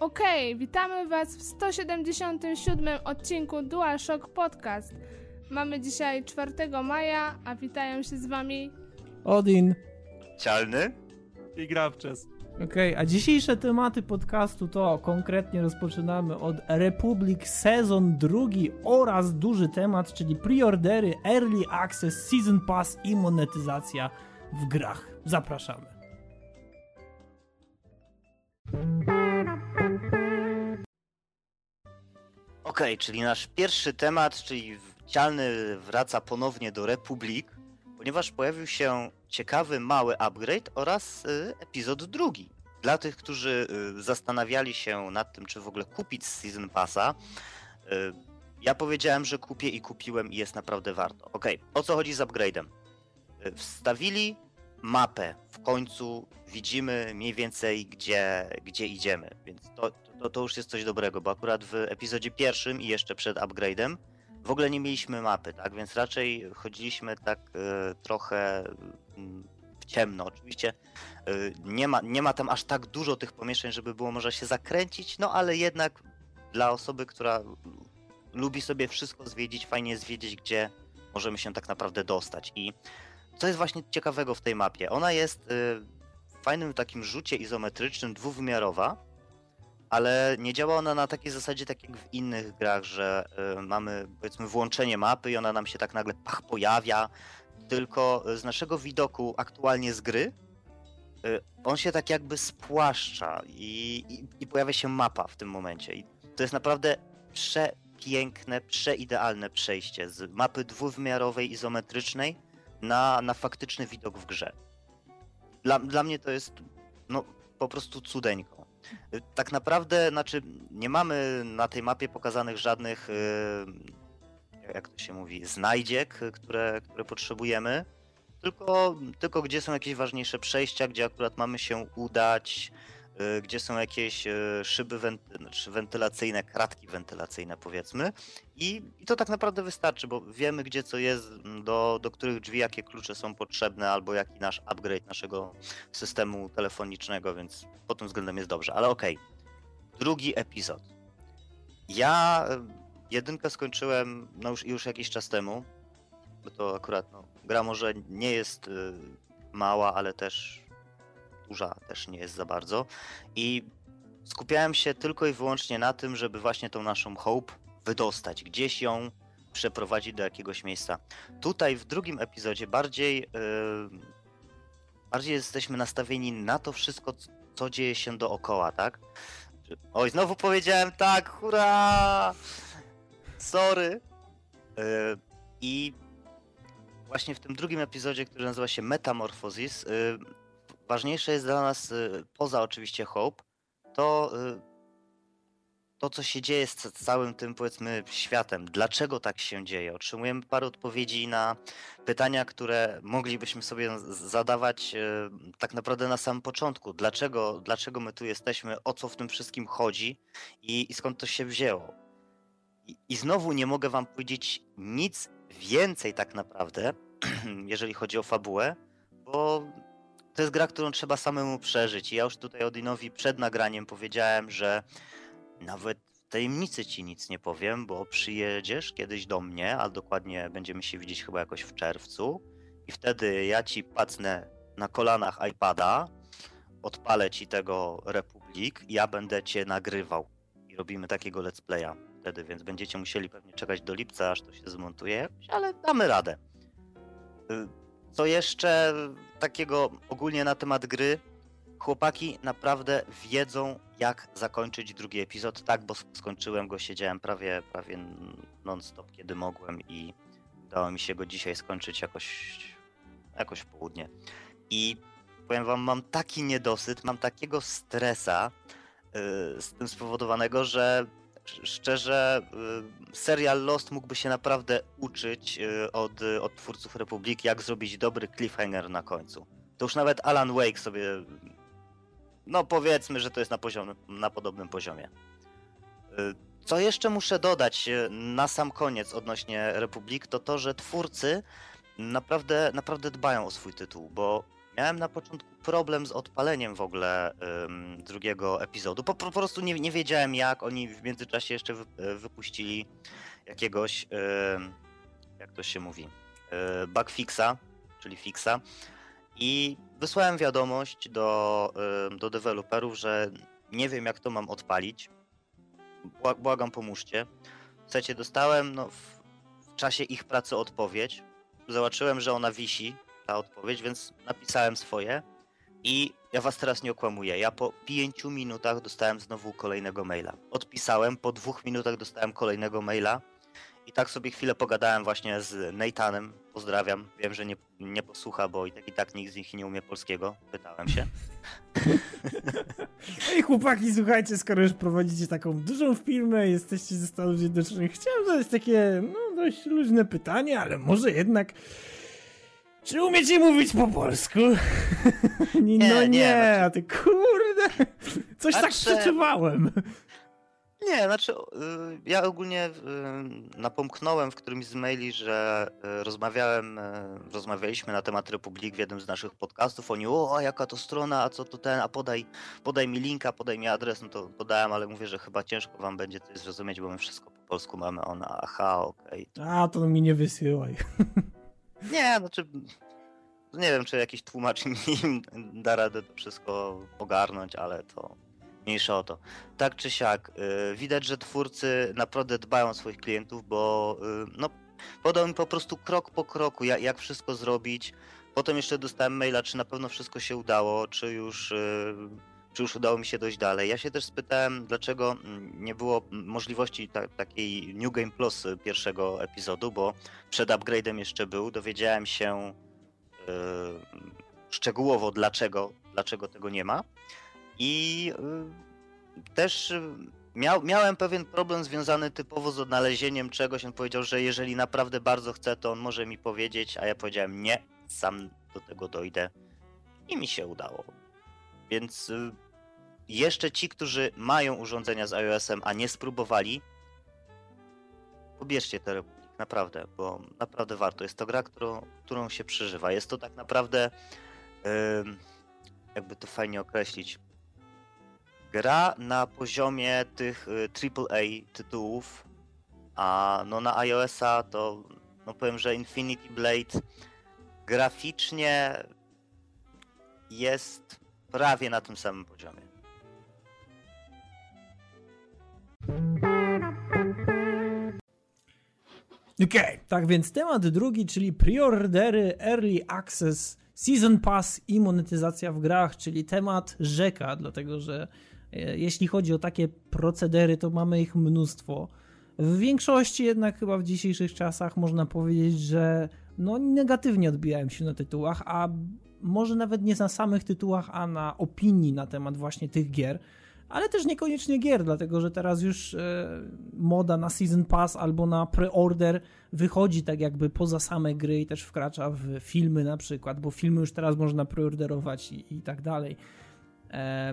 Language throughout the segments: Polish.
Okej, witamy Was w 177 odcinku DualShock Podcast. Mamy dzisiaj 4 maja, a witają się z Wami Odin. Cialny? I Grabczes. Okej, a dzisiejsze tematy podcastu to konkretnie rozpoczynamy od Republic sezon drugi oraz duży temat, czyli preordery, early access, season pass i monetyzacja w grach. Zapraszamy. Okej, czyli nasz pierwszy temat, czyli Cialny wraca ponownie do Republik, ponieważ pojawił się ciekawy mały upgrade oraz y, epizod drugi. Dla tych, którzy y, zastanawiali się nad tym, czy w ogóle kupić Season Passa, y, ja powiedziałem, że kupię i kupiłem i jest naprawdę warto. Okej, o co chodzi z upgrade'em? Y, Wstawili mapę, w końcu widzimy mniej więcej gdzie, gdzie idziemy, więc to, to, to już jest coś dobrego, bo akurat w epizodzie pierwszym i jeszcze przed upgrade'em w ogóle nie mieliśmy mapy, tak, więc raczej chodziliśmy tak e, trochę mm, w ciemno. Oczywiście e, nie, ma, nie ma tam aż tak dużo tych pomieszczeń, żeby było można się zakręcić, no ale jednak dla osoby, która lubi sobie wszystko zwiedzić, fajnie jest wiedzieć, gdzie możemy się tak naprawdę dostać. I co jest właśnie ciekawego w tej mapie? Ona jest y, w fajnym takim rzucie izometrycznym, dwuwymiarowa, ale nie działa ona na takiej zasadzie, tak jak w innych grach, że y, mamy powiedzmy włączenie mapy i ona nam się tak nagle pach pojawia, tylko z naszego widoku aktualnie z gry y, on się tak jakby spłaszcza i, i, i pojawia się mapa w tym momencie. I to jest naprawdę przepiękne, przeidealne przejście z mapy dwuwymiarowej, izometrycznej na, na faktyczny widok w grze. Dla, dla mnie to jest no, po prostu cudeńko. Tak naprawdę, znaczy, nie mamy na tej mapie pokazanych żadnych, y, jak to się mówi, znajdziek, które, które potrzebujemy, tylko, tylko gdzie są jakieś ważniejsze przejścia, gdzie akurat mamy się udać, gdzie są jakieś y, szyby wenty, znaczy wentylacyjne, kratki wentylacyjne powiedzmy. I, I to tak naprawdę wystarczy, bo wiemy gdzie co jest, do, do których drzwi jakie klucze są potrzebne, albo jaki nasz upgrade naszego systemu telefonicznego, więc pod tym względem jest dobrze. Ale okej, drugi epizod. Ja y, jedynkę skończyłem no już, już jakiś czas temu, bo to akurat no, gra może nie jest mała, ale też duża też nie jest za bardzo. I skupiałem się tylko i wyłącznie na tym, żeby właśnie tą naszą Hope wydostać, gdzieś ją przeprowadzić do jakiegoś miejsca. Tutaj w drugim epizodzie bardziej, yy, bardziej jesteśmy nastawieni na to wszystko, co dzieje się dookoła, tak? Oj, znowu powiedziałem tak, hurra! Sorry. Yy, I właśnie w tym drugim epizodzie, który nazywa się Metamorphosis, yy, ważniejsze jest dla nas, y, poza oczywiście Hope, to y, to, co się dzieje z ca- całym tym, powiedzmy, światem. Dlaczego tak się dzieje? Otrzymujemy parę odpowiedzi na pytania, które moglibyśmy sobie zadawać y, tak naprawdę na samym początku. Dlaczego, dlaczego my tu jesteśmy? O co w tym wszystkim chodzi? I, i skąd to się wzięło? I, I znowu nie mogę wam powiedzieć nic więcej tak naprawdę, jeżeli chodzi o fabułę, bo to jest gra, którą trzeba samemu przeżyć. I ja już tutaj Odinowi przed nagraniem powiedziałem, że nawet tajemnicy ci nic nie powiem, bo przyjedziesz kiedyś do mnie, a dokładnie będziemy się widzieć chyba jakoś w czerwcu. I wtedy ja ci pacnę na kolanach iPada, odpalę ci tego Republik ja będę cię nagrywał. I robimy takiego let's playa wtedy, więc będziecie musieli pewnie czekać do lipca, aż to się zmontuje ale damy radę. Co jeszcze takiego ogólnie na temat gry? Chłopaki naprawdę wiedzą, jak zakończyć drugi epizod. Tak, bo sk- skończyłem go, siedziałem prawie, prawie non-stop, kiedy mogłem i udało mi się go dzisiaj skończyć jakoś, jakoś w południe. I powiem wam, mam taki niedosyt, mam takiego stresa yy, z tym spowodowanego, że szczerze y, serial Lost mógłby się naprawdę uczyć y, od, od twórców Republiki, jak zrobić dobry cliffhanger na końcu. To już nawet Alan Wake sobie, no powiedzmy, że to jest na, poziom, na podobnym poziomie. Y, Co jeszcze muszę dodać na sam koniec odnośnie Republik, to to, że twórcy naprawdę, naprawdę dbają o swój tytuł, bo miałem na początku problem z odpaleniem w ogóle ym, drugiego epizodu. Po, po prostu nie, nie wiedziałem jak. Oni w międzyczasie jeszcze wy, e, wypuścili jakiegoś, ym, jak to się mówi, yy, bugfixa, czyli fixa. I wysłałem wiadomość do, ym, do deweloperów, że nie wiem jak to mam odpalić. Bła- Błagam, pomóżcie. Słuchajcie, dostałem no, w, w czasie ich pracy odpowiedź. Zobaczyłem, że ona wisi, ta odpowiedź, więc napisałem swoje. I ja was teraz nie okłamuję. Ja po pięciu minutach dostałem znowu kolejnego maila. Odpisałem, po dwóch minutach dostałem kolejnego maila. I tak sobie chwilę pogadałem właśnie z Nathanem. Pozdrawiam. Wiem, że nie, nie posłucha, bo i tak i tak nikt z nich nie umie polskiego. Pytałem się. Ej chłopaki, słuchajcie, skoro już prowadzicie taką dużą firmę, jesteście ze Stanów Zjednoczonych, chciałem zadać takie, no dość luźne pytanie, ale może jednak... Czy umiecie mówić po polsku? Nie, Nie, no nie, nie, znaczy- a ty kurde, coś tak Znaczy- przeczuwałem. Nie, znaczy y, ja ogólnie y, napomknąłem w którymś z maili, że y, rozmawiałem, rozmawialiśmy na temat Republik w jednym z naszych podcastów. Oni, o, a jaka to strona, a co to ten, a podaj, podaj mi linka, podaj mi adres. No to podałem, ale mówię, że chyba ciężko wam będzie coś zrozumieć, bo my wszystko po polsku mamy. Ona, aha, okej. A, to mi nie wysyłaj. Nie, znaczy nie wiem, czy jakiś tłumacz im da radę to wszystko ogarnąć, ale to mniejsza o to. Tak czy siak, y, widać, że twórcy naprawdę dbają o swoich klientów, bo y, no, podał mi po prostu krok po kroku, jak, jak wszystko zrobić. Potem jeszcze dostałem maila, czy na pewno wszystko się udało, czy już, y, czy już udało mi się dojść dalej. Ja się też spytałem, dlaczego mm, nie było możliwości ta, takiej New Game Plus pierwszego epizodu, bo przed upgrade'em jeszcze był. Dowiedziałem się y, szczegółowo dlaczego, dlaczego tego nie ma. I y, też y, miał, miałem pewien problem związany typowo z odnalezieniem czegoś. On powiedział, że jeżeli naprawdę bardzo chce, to on może mi powiedzieć, a ja powiedziałem nie, sam do tego dojdę. I mi się udało. Więc y, jeszcze ci, którzy mają urządzenia z iOS-em, a nie spróbowali, pobierzcie te Republik, naprawdę, bo naprawdę warto. Jest to gra, którą, którą się przeżywa. Jest to tak naprawdę, jakby to fajnie określić, gra na poziomie tych y, AAA tytułów, a no na iOS-a to no powiem, że Infinity Blade graficznie jest prawie na tym samym poziomie. Okej, tak więc temat drugi, czyli preordery, early access, season pass i monetyzacja w grach, czyli temat rzeka, dlatego że e, jeśli chodzi o takie procedery, to mamy ich mnóstwo. W większości jednak chyba w dzisiejszych czasach można powiedzieć, że no negatywnie odbijałem się na tytułach, a może nawet nie na samych tytułach, a na opinii na temat właśnie tych gier ale też niekoniecznie gier, dlatego że teraz już e, moda na Season Pass albo na pre-order wychodzi tak jakby poza same gry i też wkracza w filmy na przykład, bo filmy już teraz można preorderować i, i tak dalej.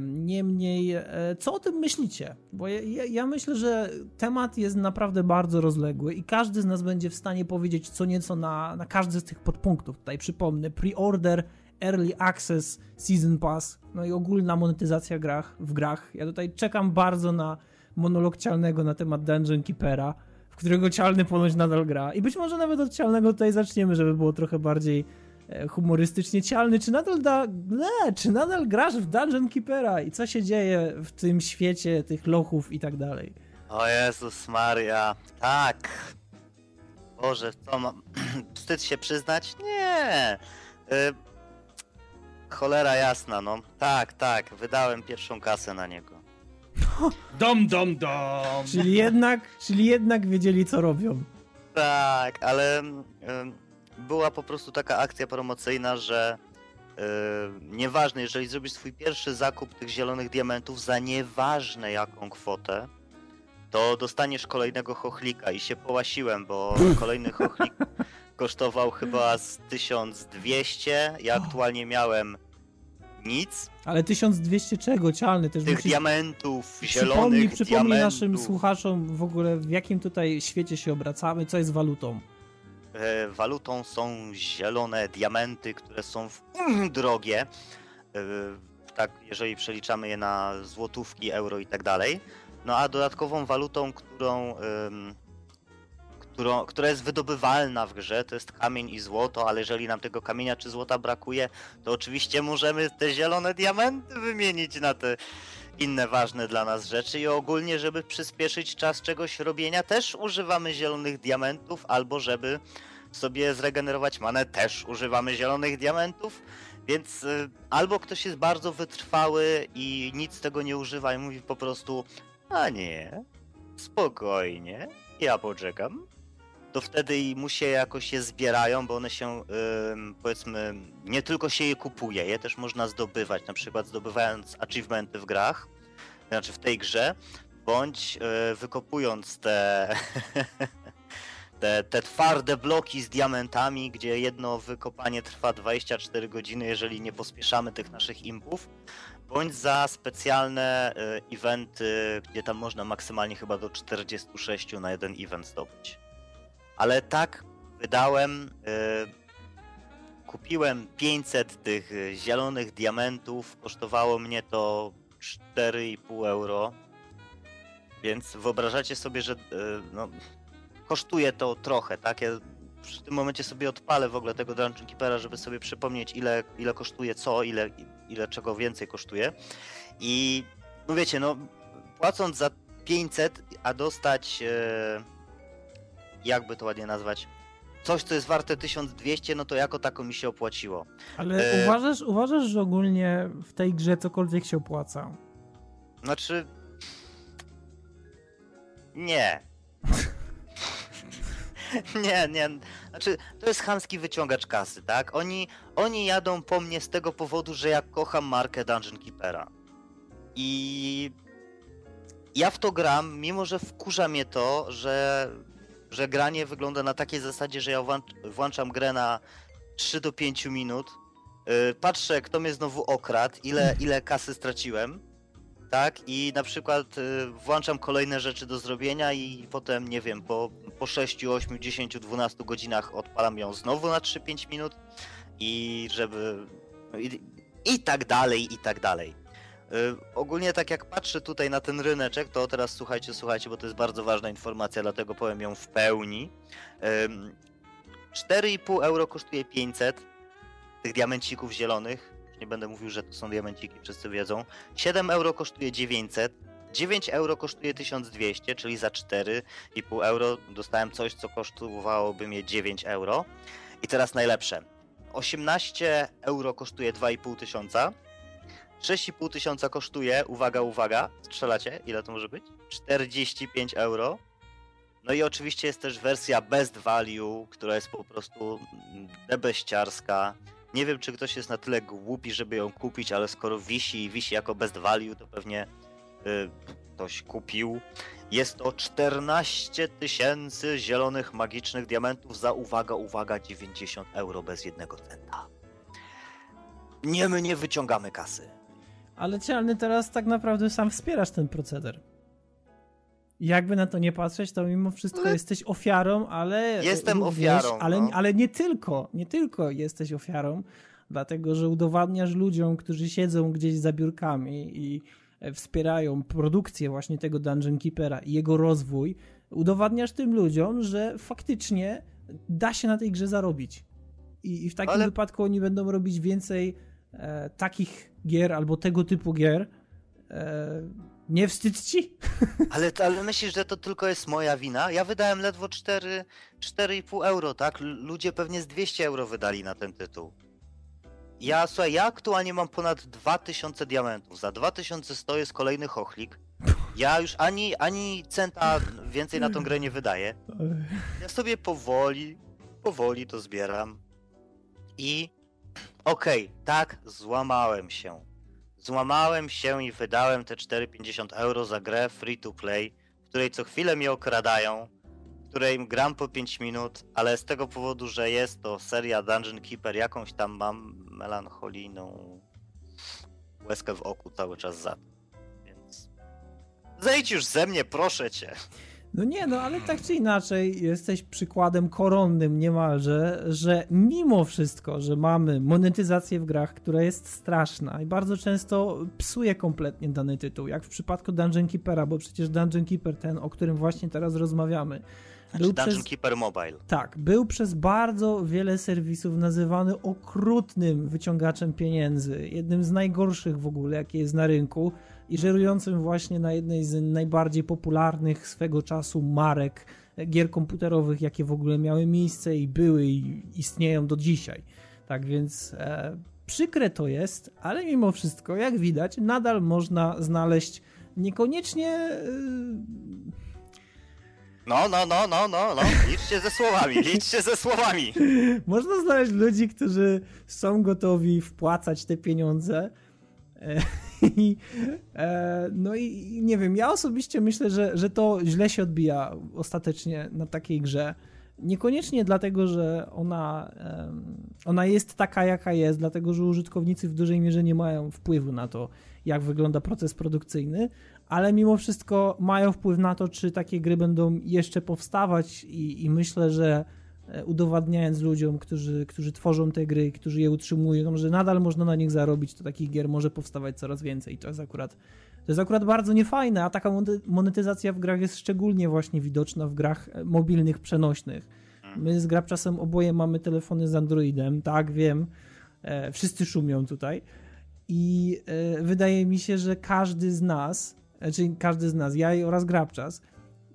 Niemniej, e, co o tym myślicie? Bo ja, ja, ja myślę, że temat jest naprawdę bardzo rozległy i każdy z nas będzie w stanie powiedzieć co nieco na, na każdy z tych podpunktów. Tutaj przypomnę, pre-order, Early Access, Season Pass, no i ogólna monetyzacja grach, w grach. Ja tutaj czekam bardzo na monolog Cialnego na temat Dungeon Keepera, w którego Cialny ponoć nadal gra. I być może nawet od Cialnego tutaj zaczniemy, żeby było trochę bardziej e, humorystycznie Cialny. Czy nadal, da, nie, czy nadal grasz w Dungeon Keepera i co się dzieje w tym świecie tych lochów i tak dalej? O Jezus Maria, tak. Boże, co mam? Wstyd się przyznać? Nie. Cholera jasna, no. Tak, tak, wydałem pierwszą kasę na niego. Dom, dom, dom! Czyli jednak, czyli jednak wiedzieli co robią. Tak, ale ym, była po prostu taka akcja promocyjna, że yy, nieważne, jeżeli zrobisz swój pierwszy zakup tych zielonych diamentów za nieważne jaką kwotę, to dostaniesz kolejnego chochlika i się połasiłem, bo kolejny chochlik kosztował chyba z 1200. Ja aktualnie miałem nic. Ale 1200 czego, Cialny? Też Tych musisz... diamentów, Przypomnij, zielonych przypomnij diamentów. naszym słuchaczom w ogóle w jakim tutaj świecie się obracamy, co jest walutą. e, walutą są zielone diamenty, które są w mm, drogie. E, tak, jeżeli przeliczamy je na złotówki, euro i tak dalej. No a dodatkową walutą, którą, ym, którą, która jest wydobywalna w grze, to jest kamień i złoto, ale jeżeli nam tego kamienia czy złota brakuje, to oczywiście możemy te zielone diamenty wymienić na te inne ważne dla nas rzeczy i ogólnie, żeby przyspieszyć czas czegoś robienia, też używamy zielonych diamentów, albo żeby sobie zregenerować manę, też używamy zielonych diamentów. Więc y, albo ktoś jest bardzo wytrwały i nic z tego nie używa i mówi po prostu, a nie, spokojnie, ja poczekam. To wtedy i mu się jakoś je zbierają, bo one się, powiedzmy, nie tylko się je kupuje, je też można zdobywać, na przykład zdobywając achievementy w grach, znaczy w tej grze, bądź y, wykopując te, te, te twarde bloki z diamentami, gdzie jedno wykopanie trwa 24 godziny, jeżeli nie pospieszamy tych naszych impów, bądź za specjalne y, eventy, gdzie tam można maksymalnie chyba do 46 na jeden event zdobyć. Ale tak wydałem, y, kupiłem 500 tych y, zielonych diamentów, kosztowało mnie to 4,5 euro. Więc wyobrażacie sobie, że y, no, kosztuje to trochę, tak? Ja w tym momencie sobie odpalę w ogóle tego Dungeon Keepera, żeby sobie przypomnieć, ile, ile kosztuje co, ile, ile czego więcej kosztuje. I no wiecie, no płacąc za 500, a dostać, e, jakby to ładnie nazwać, coś, co jest warte 1200, no to jako tako mi się opłaciło. Ale E- uważasz, uważasz, że ogólnie w tej grze cokolwiek się opłaca? Znaczy. Nie. nie, nie. Znaczy, to jest chamski wyciągacz kasy, tak? Oni, oni jadą po mnie z tego powodu, że ja kocham markę Dungeon Keepera. I ja w to gram, mimo że wkurza mnie to, że, że granie wygląda na takiej zasadzie, że ja włącz- włączam grę na 3 do 5 minut, yy, patrzę, kto mnie znowu okradł, ile, ile kasy straciłem, tak? I na przykład y, włączam kolejne rzeczy do zrobienia i potem, nie wiem, po, po 6, 8, 10, 12 godzinach odpalam ją znowu na 3-5 minut i żeby... I, I tak dalej, i tak dalej. Y, ogólnie tak jak patrzę tutaj na ten ryneczek, to teraz słuchajcie, słuchajcie, bo to jest bardzo ważna informacja, dlatego powiem ją w pełni. Ym, 4,5 euro kosztuje 500 tych diamencików zielonych. Nie będę mówił, że to są diamenciki, wszyscy wiedzą. 7 euro kosztuje 900. 9 euro kosztuje 1200, czyli za 4,5 euro dostałem coś, co kosztowałoby mnie 9 euro. I teraz najlepsze. 18 euro kosztuje 2,5 tysiąca. 6,5 tysiąca kosztuje, uwaga, uwaga, strzelacie, ile to może być? 45 euro. No i oczywiście jest też wersja best value, która jest po prostu debeściarska. Nie wiem, czy ktoś jest na tyle głupi, żeby ją kupić, ale skoro wisi i wisi jako best value, to pewnie y, ktoś kupił. Jest to 14 tysięcy zielonych magicznych diamentów za, uwaga, uwaga, 90 euro bez jednego centa. Nie, my nie wyciągamy kasy. Ale cialny teraz tak naprawdę sam wspierasz ten proceder. Jakby na to nie patrzeć, to mimo wszystko Ale- jesteś ofiarą, ale. Jestem również, ofiarą, Ale, no. ale nie tylko, nie tylko jesteś ofiarą, dlatego że udowadniasz ludziom, którzy siedzą gdzieś za biurkami i e, wspierają produkcję właśnie tego Dungeon Keepera i jego rozwój, udowadniasz tym ludziom, że faktycznie da się na tej grze zarobić. I, i w takim Ale- wypadku oni będą robić więcej e, takich gier albo tego typu gier. E, nie wstyd ci? Ale, ale myślisz, że to tylko jest moja wina? Ja wydałem ledwo 4, 4,5 euro, tak? Ludzie pewnie z 200 euro wydali na ten tytuł. Ja, słuchaj, ja aktualnie mam ponad 2000 diamentów. Za 2100 jest kolejny chochlik. Ja już ani, ani centa więcej na tą grę nie wydaję. Ja sobie powoli, powoli to zbieram. I okej, tak, złamałem się. Złamałem się i wydałem te 4,50 euro za grę free to play, w której co chwilę mnie okradają, w której gram po 5 minut, ale z tego powodu, że jest to seria Dungeon Keeper, jakąś tam mam melancholijną łezkę w oku cały czas za. Więc zejdź już ze mnie, proszę cię. No nie, no ale tak czy inaczej jesteś przykładem koronnym niemalże, że mimo wszystko, że mamy monetyzację w grach, która jest straszna i bardzo często psuje kompletnie dany tytuł, jak w przypadku Dungeon Keepera, bo przecież Dungeon Keeper ten, o którym właśnie teraz rozmawiamy, był Dungeon przez, Keeper Mobile. tak, był przez bardzo wiele serwisów nazywany okrutnym wyciągaczem pieniędzy, jednym z najgorszych w ogóle, jakie jest na rynku i żerującym właśnie na jednej z najbardziej popularnych swego czasu marek gier komputerowych, jakie w ogóle miały miejsce i były i istnieją do dzisiaj. Tak więc e, przykre to jest, ale mimo wszystko, jak widać, nadal można znaleźć niekoniecznie e, No, no, no, no, no, no. Liczcie ze słowami, liczcie ze słowami. Można znaleźć ludzi, którzy są gotowi wpłacać te pieniądze. E, I, e, no i nie wiem, ja osobiście myślę, że, że to źle się odbija ostatecznie na takiej grze. Niekoniecznie dlatego, że ona, ona jest taka, jaka jest, dlatego że użytkownicy w dużej mierze nie mają wpływu na to, jak wygląda proces produkcyjny, ale mimo wszystko mają wpływ na to, czy takie gry będą jeszcze powstawać i, i myślę, że e, udowadniając ludziom, którzy, którzy tworzą te gry, którzy je utrzymują, że nadal można na nich zarobić, to takich gier może powstawać coraz więcej. I to jest akurat, to jest akurat bardzo niefajne, a taka monet- monetyzacja w grach jest szczególnie właśnie widoczna w grach e, mobilnych, przenośnych. My z Grabczasem oboje mamy telefony z Androidem, tak, wiem, e, wszyscy szumią tutaj i wydaje mi się, że każdy z nas, czyli każdy z nas, ja oraz Grabczas,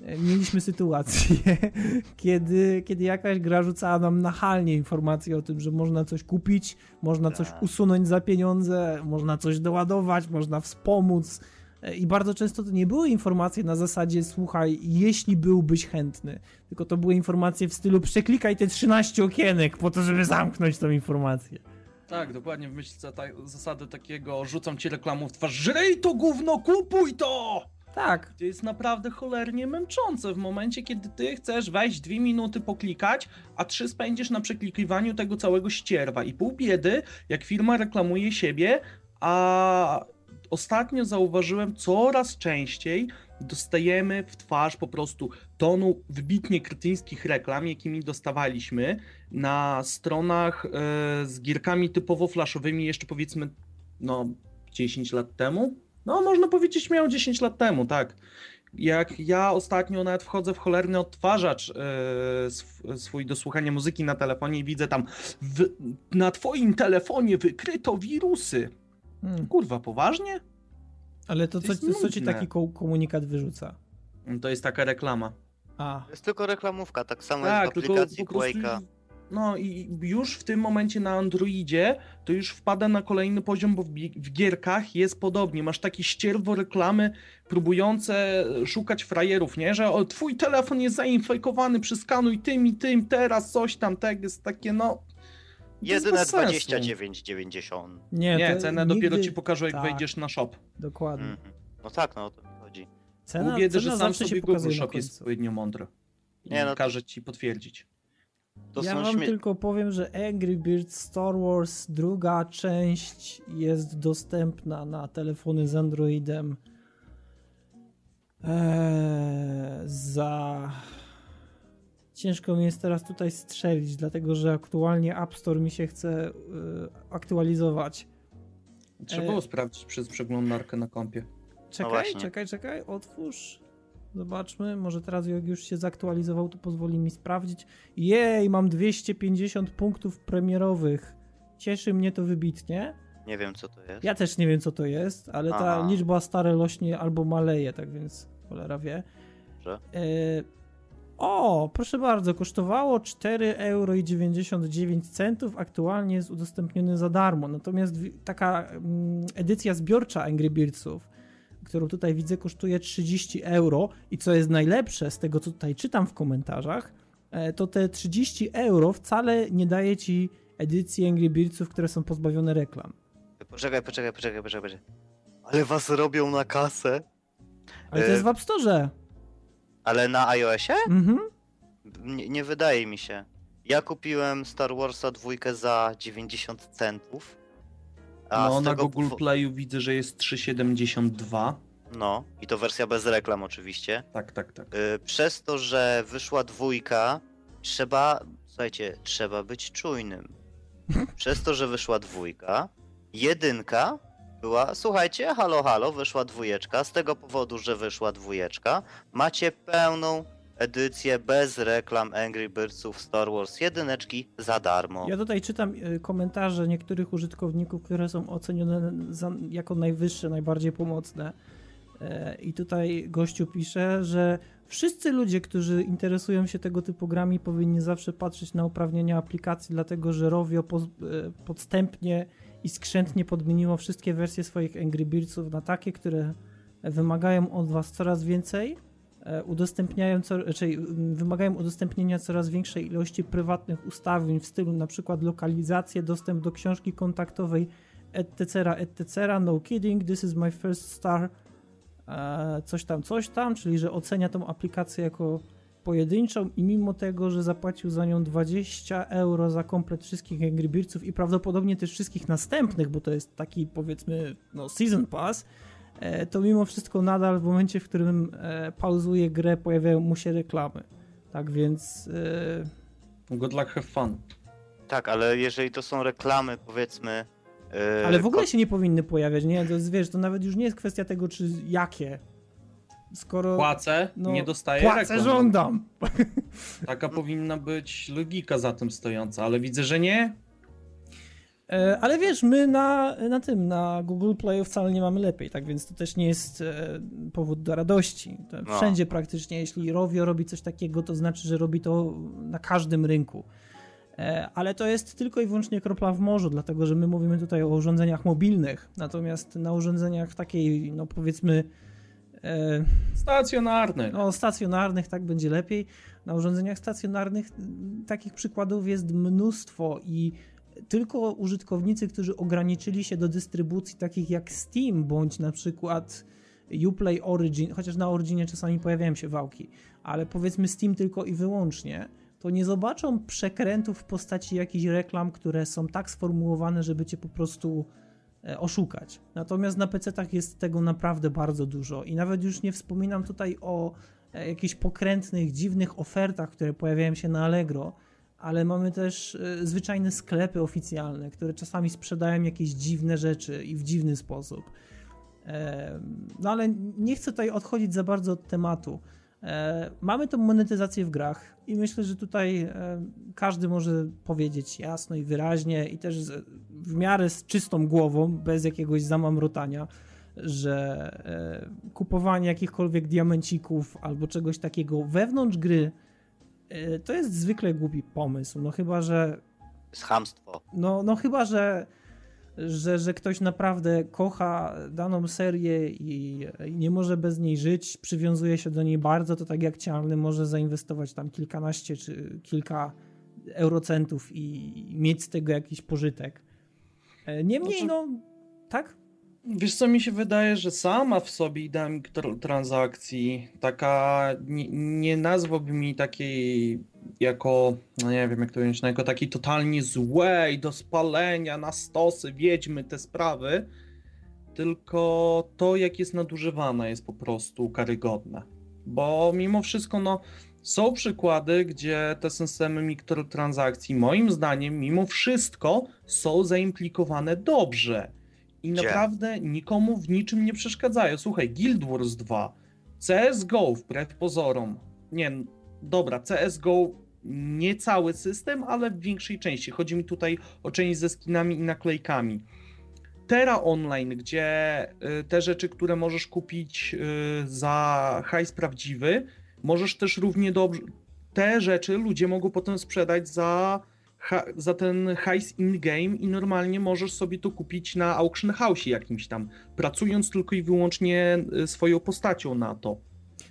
e, mieliśmy sytuację, kiedy, kiedy jakaś gra rzucała nam nachalnie informacje o tym, że można coś kupić, można coś Tak. usunąć za pieniądze, można coś doładować, można wspomóc. E, I bardzo często to nie były informacje na zasadzie, słuchaj, jeśli byłbyś chętny, tylko to były informacje w stylu przeklikaj te 13 okienek po to, żeby zamknąć tą informację. Tak, dokładnie w myśl za ta, zasady takiego rzucam ci reklamą w twarz, żryj to gówno, kupuj to! Tak, To jest naprawdę cholernie męczące w momencie, kiedy ty chcesz wejść dwie minuty poklikać, a trzy spędzisz na przeklikiwaniu tego całego ścierwa. I pół biedy, jak firma reklamuje siebie, a ostatnio zauważyłem coraz częściej dostajemy w twarz po prostu tonu wybitnie kretyńskich reklam, jakimi dostawaliśmy na stronach e, z gierkami typowo flashowymi jeszcze powiedzmy no 10 lat temu. No można powiedzieć miał 10 lat temu, tak. Jak ja ostatnio nawet wchodzę w cholerny odtwarzacz sw- swój do słuchania muzyki na telefonie i widzę tam w, na twoim telefonie wykryto wirusy. Hmm. Kurwa, poważnie? Ale to, To co, co ci taki ko- komunikat wyrzuca? To jest taka reklama. A, To jest tylko reklamówka, tak samo Tak, jak w aplikacji. Quake'a. No i już w tym momencie na Androidzie to już wpada na kolejny poziom, bo w, w gierkach jest podobnie. Masz takie ścierwo reklamy próbujące szukać frajerów, nie? Że o, twój telefon jest zainfekowany, przyskanuj tym i tym, teraz coś tam, tak jest takie no... Jedyne bez sensu. 29,90. nie, Nie, cenę nigdy... dopiero ci pokażę, jak tak. wejdziesz na shop. Dokładnie. Mhm. No tak, no o to mi chodzi. Cena, biedy, cena że sam sobie Google Shop jest odpowiednio mądry. I Nie, no każe ci potwierdzić. To ja wam śmie... tylko powiem, że Angry Birds Star Wars druga część jest dostępna na telefony z Androidem eee, za... Ciężko mi jest teraz tutaj strzelić, dlatego że aktualnie App Store mi się chce y, aktualizować. Trzeba E- było sprawdzić przez przeglądarkę na kompie. Czekaj, właśnie. czekaj, czekaj, otwórz. Zobaczmy, może teraz jak już się zaktualizował, to pozwoli mi sprawdzić. Jej, mam 250 punktów premierowych. Cieszy mnie to wybitnie. Nie wiem co to jest. Ja też nie wiem co to jest, ale ta Aha. liczba stare rośnie albo maleje, tak więc cholera wie. Dobrze. E, o, proszę bardzo, kosztowało 4,99 euro, aktualnie jest udostępniony za darmo. Natomiast taka mm, edycja zbiorcza Angry Birdsów, którą tutaj widzę, kosztuje 30 euro i co jest najlepsze z tego, co tutaj czytam w komentarzach, e, to te 30 euro wcale nie daje ci edycji Angry Birdsów, które są pozbawione reklam. Poczekaj, poczekaj, poczekaj, poczekaj. poczekaj. Ale was robią na kasę. Ale to E, jest w App Store. Ale na iOSie? Mhm. Nie, nie wydaje mi się. Ja kupiłem Star Warsa dwójkę za 90 centów. A No na Google po- Playu widzę, że jest 3,72. No, i to wersja bez reklam oczywiście. Tak, tak, tak. Y, Przez to, że wyszła dwójka, trzeba, słuchajcie, trzeba być czujnym. Przez to, że wyszła dwójka, jedynka była, słuchajcie, halo, halo, wyszła dwójeczka. Z tego powodu, że wyszła dwójeczka, macie pełną edycję bez reklam Angry Birdsów Star Wars jedyneczki za darmo. Ja tutaj czytam y, komentarze niektórych użytkowników, które są ocenione za, jako najwyższe, najbardziej pomocne. E, I tutaj gościu pisze, że wszyscy ludzie, którzy interesują się tego typu grami, powinni zawsze patrzeć na uprawnienia aplikacji, dlatego że Rovio e, podstępnie i skrzętnie podmieniło wszystkie wersje swoich Angry Birdsów na takie, które wymagają od Was coraz więcej, e, udostępniają, co, czyli mm, wymagają udostępnienia coraz większej ilości prywatnych ustawień w stylu na przykład lokalizację, dostęp do książki kontaktowej, etc., etc. No kidding, this is my first star e, coś tam, coś tam, czyli że ocenia tą aplikację jako pojedynczą i mimo tego, że zapłacił za nią 20 euro za komplet wszystkich Angry Birdsów i prawdopodobnie też wszystkich następnych, bo to jest taki powiedzmy no season pass, e, to mimo wszystko nadal w momencie, w którym e, pauzuje grę, pojawiają mu się reklamy. Tak więc e, Good luck, have fun. Tak, ale jeżeli to są reklamy, powiedzmy. ale w ogóle się nie powinny pojawiać, nie? To jest, wiesz, to nawet już nie jest kwestia tego, czy jakie. Skoro Płacę, no, nie dostaję płacę, reklam. żądam. Taka powinna być logika za tym stojąca, ale widzę, że nie. E, Ale wiesz, my na, na tym, na Google Playu wcale nie mamy lepiej, tak więc to też nie jest e, powód do radości. To No. Wszędzie praktycznie, jeśli Rovio robi coś takiego, to znaczy, że robi to na każdym rynku. E, Ale to jest tylko i wyłącznie kropla w morzu, dlatego że my mówimy tutaj o urządzeniach mobilnych, natomiast na urządzeniach takiej, no powiedzmy, e, Stacjonarny. no, stacjonarnych tak będzie lepiej. Na urządzeniach stacjonarnych takich przykładów jest mnóstwo i tylko użytkownicy, którzy ograniczyli się do dystrybucji takich jak Steam bądź na przykład Uplay Origin, chociaż na Originie czasami pojawiają się wałki, ale powiedzmy Steam tylko i wyłącznie, to nie zobaczą przekrętów w postaci jakichś reklam, które są tak sformułowane, żeby cię po prostu oszukać. Natomiast na PC-tach jest tego naprawdę bardzo dużo i nawet już nie wspominam tutaj o e, jakichś pokrętnych, dziwnych ofertach, które pojawiają się na Allegro, ale mamy też e, zwyczajne sklepy oficjalne, które czasami sprzedają jakieś dziwne rzeczy i w dziwny sposób. E, No ale nie chcę tutaj odchodzić za bardzo od tematu. E, Mamy tą monetyzację w grach i myślę, że tutaj e, każdy może powiedzieć jasno i wyraźnie i też w miarę z czystą głową, bez jakiegoś zamamrotania, że e, kupowanie jakichkolwiek diamencików albo czegoś takiego wewnątrz gry to jest zwykle głupi pomysł. No chyba, że jest chamstwo. no, no chyba, że, że, że ktoś naprawdę kocha daną serię i, i nie może bez niej żyć, przywiązuje się do niej bardzo, to tak jak Cialny może zainwestować tam kilkanaście czy kilka eurocentów i mieć z tego jakiś pożytek. E, Niemniej, Znaczy- no, tak? Wiesz co, mi się wydaje, że sama w sobie idea mikrotransakcji, taka, nie, nie nazwałbym jej takiej jako, no nie wiem jak to powiedzieć, no jako takiej totalnie złej, do spalenia, na stosy, wiedźmy te sprawy, tylko to jak jest nadużywane jest po prostu karygodne. Bo mimo wszystko, no, są przykłady, gdzie te systemy mikrotransakcji, moim zdaniem, mimo wszystko są zaimplikowane dobrze i Gdzie? naprawdę nikomu w niczym nie przeszkadzają. Słuchaj, Guild Wars 2, CSGO wbrew pozorom, nie, dobra, CSGO nie cały system, ale w większej części. Chodzi mi tutaj o część ze skinami i naklejkami. Terra Online, gdzie y, te rzeczy, które możesz kupić y, za hajs prawdziwy, możesz też równie dobrze. Te rzeczy ludzie mogą potem sprzedać za, za ten hajs in-game i normalnie możesz sobie to kupić na auction house jakimś tam, pracując tylko i wyłącznie y, swoją postacią na to.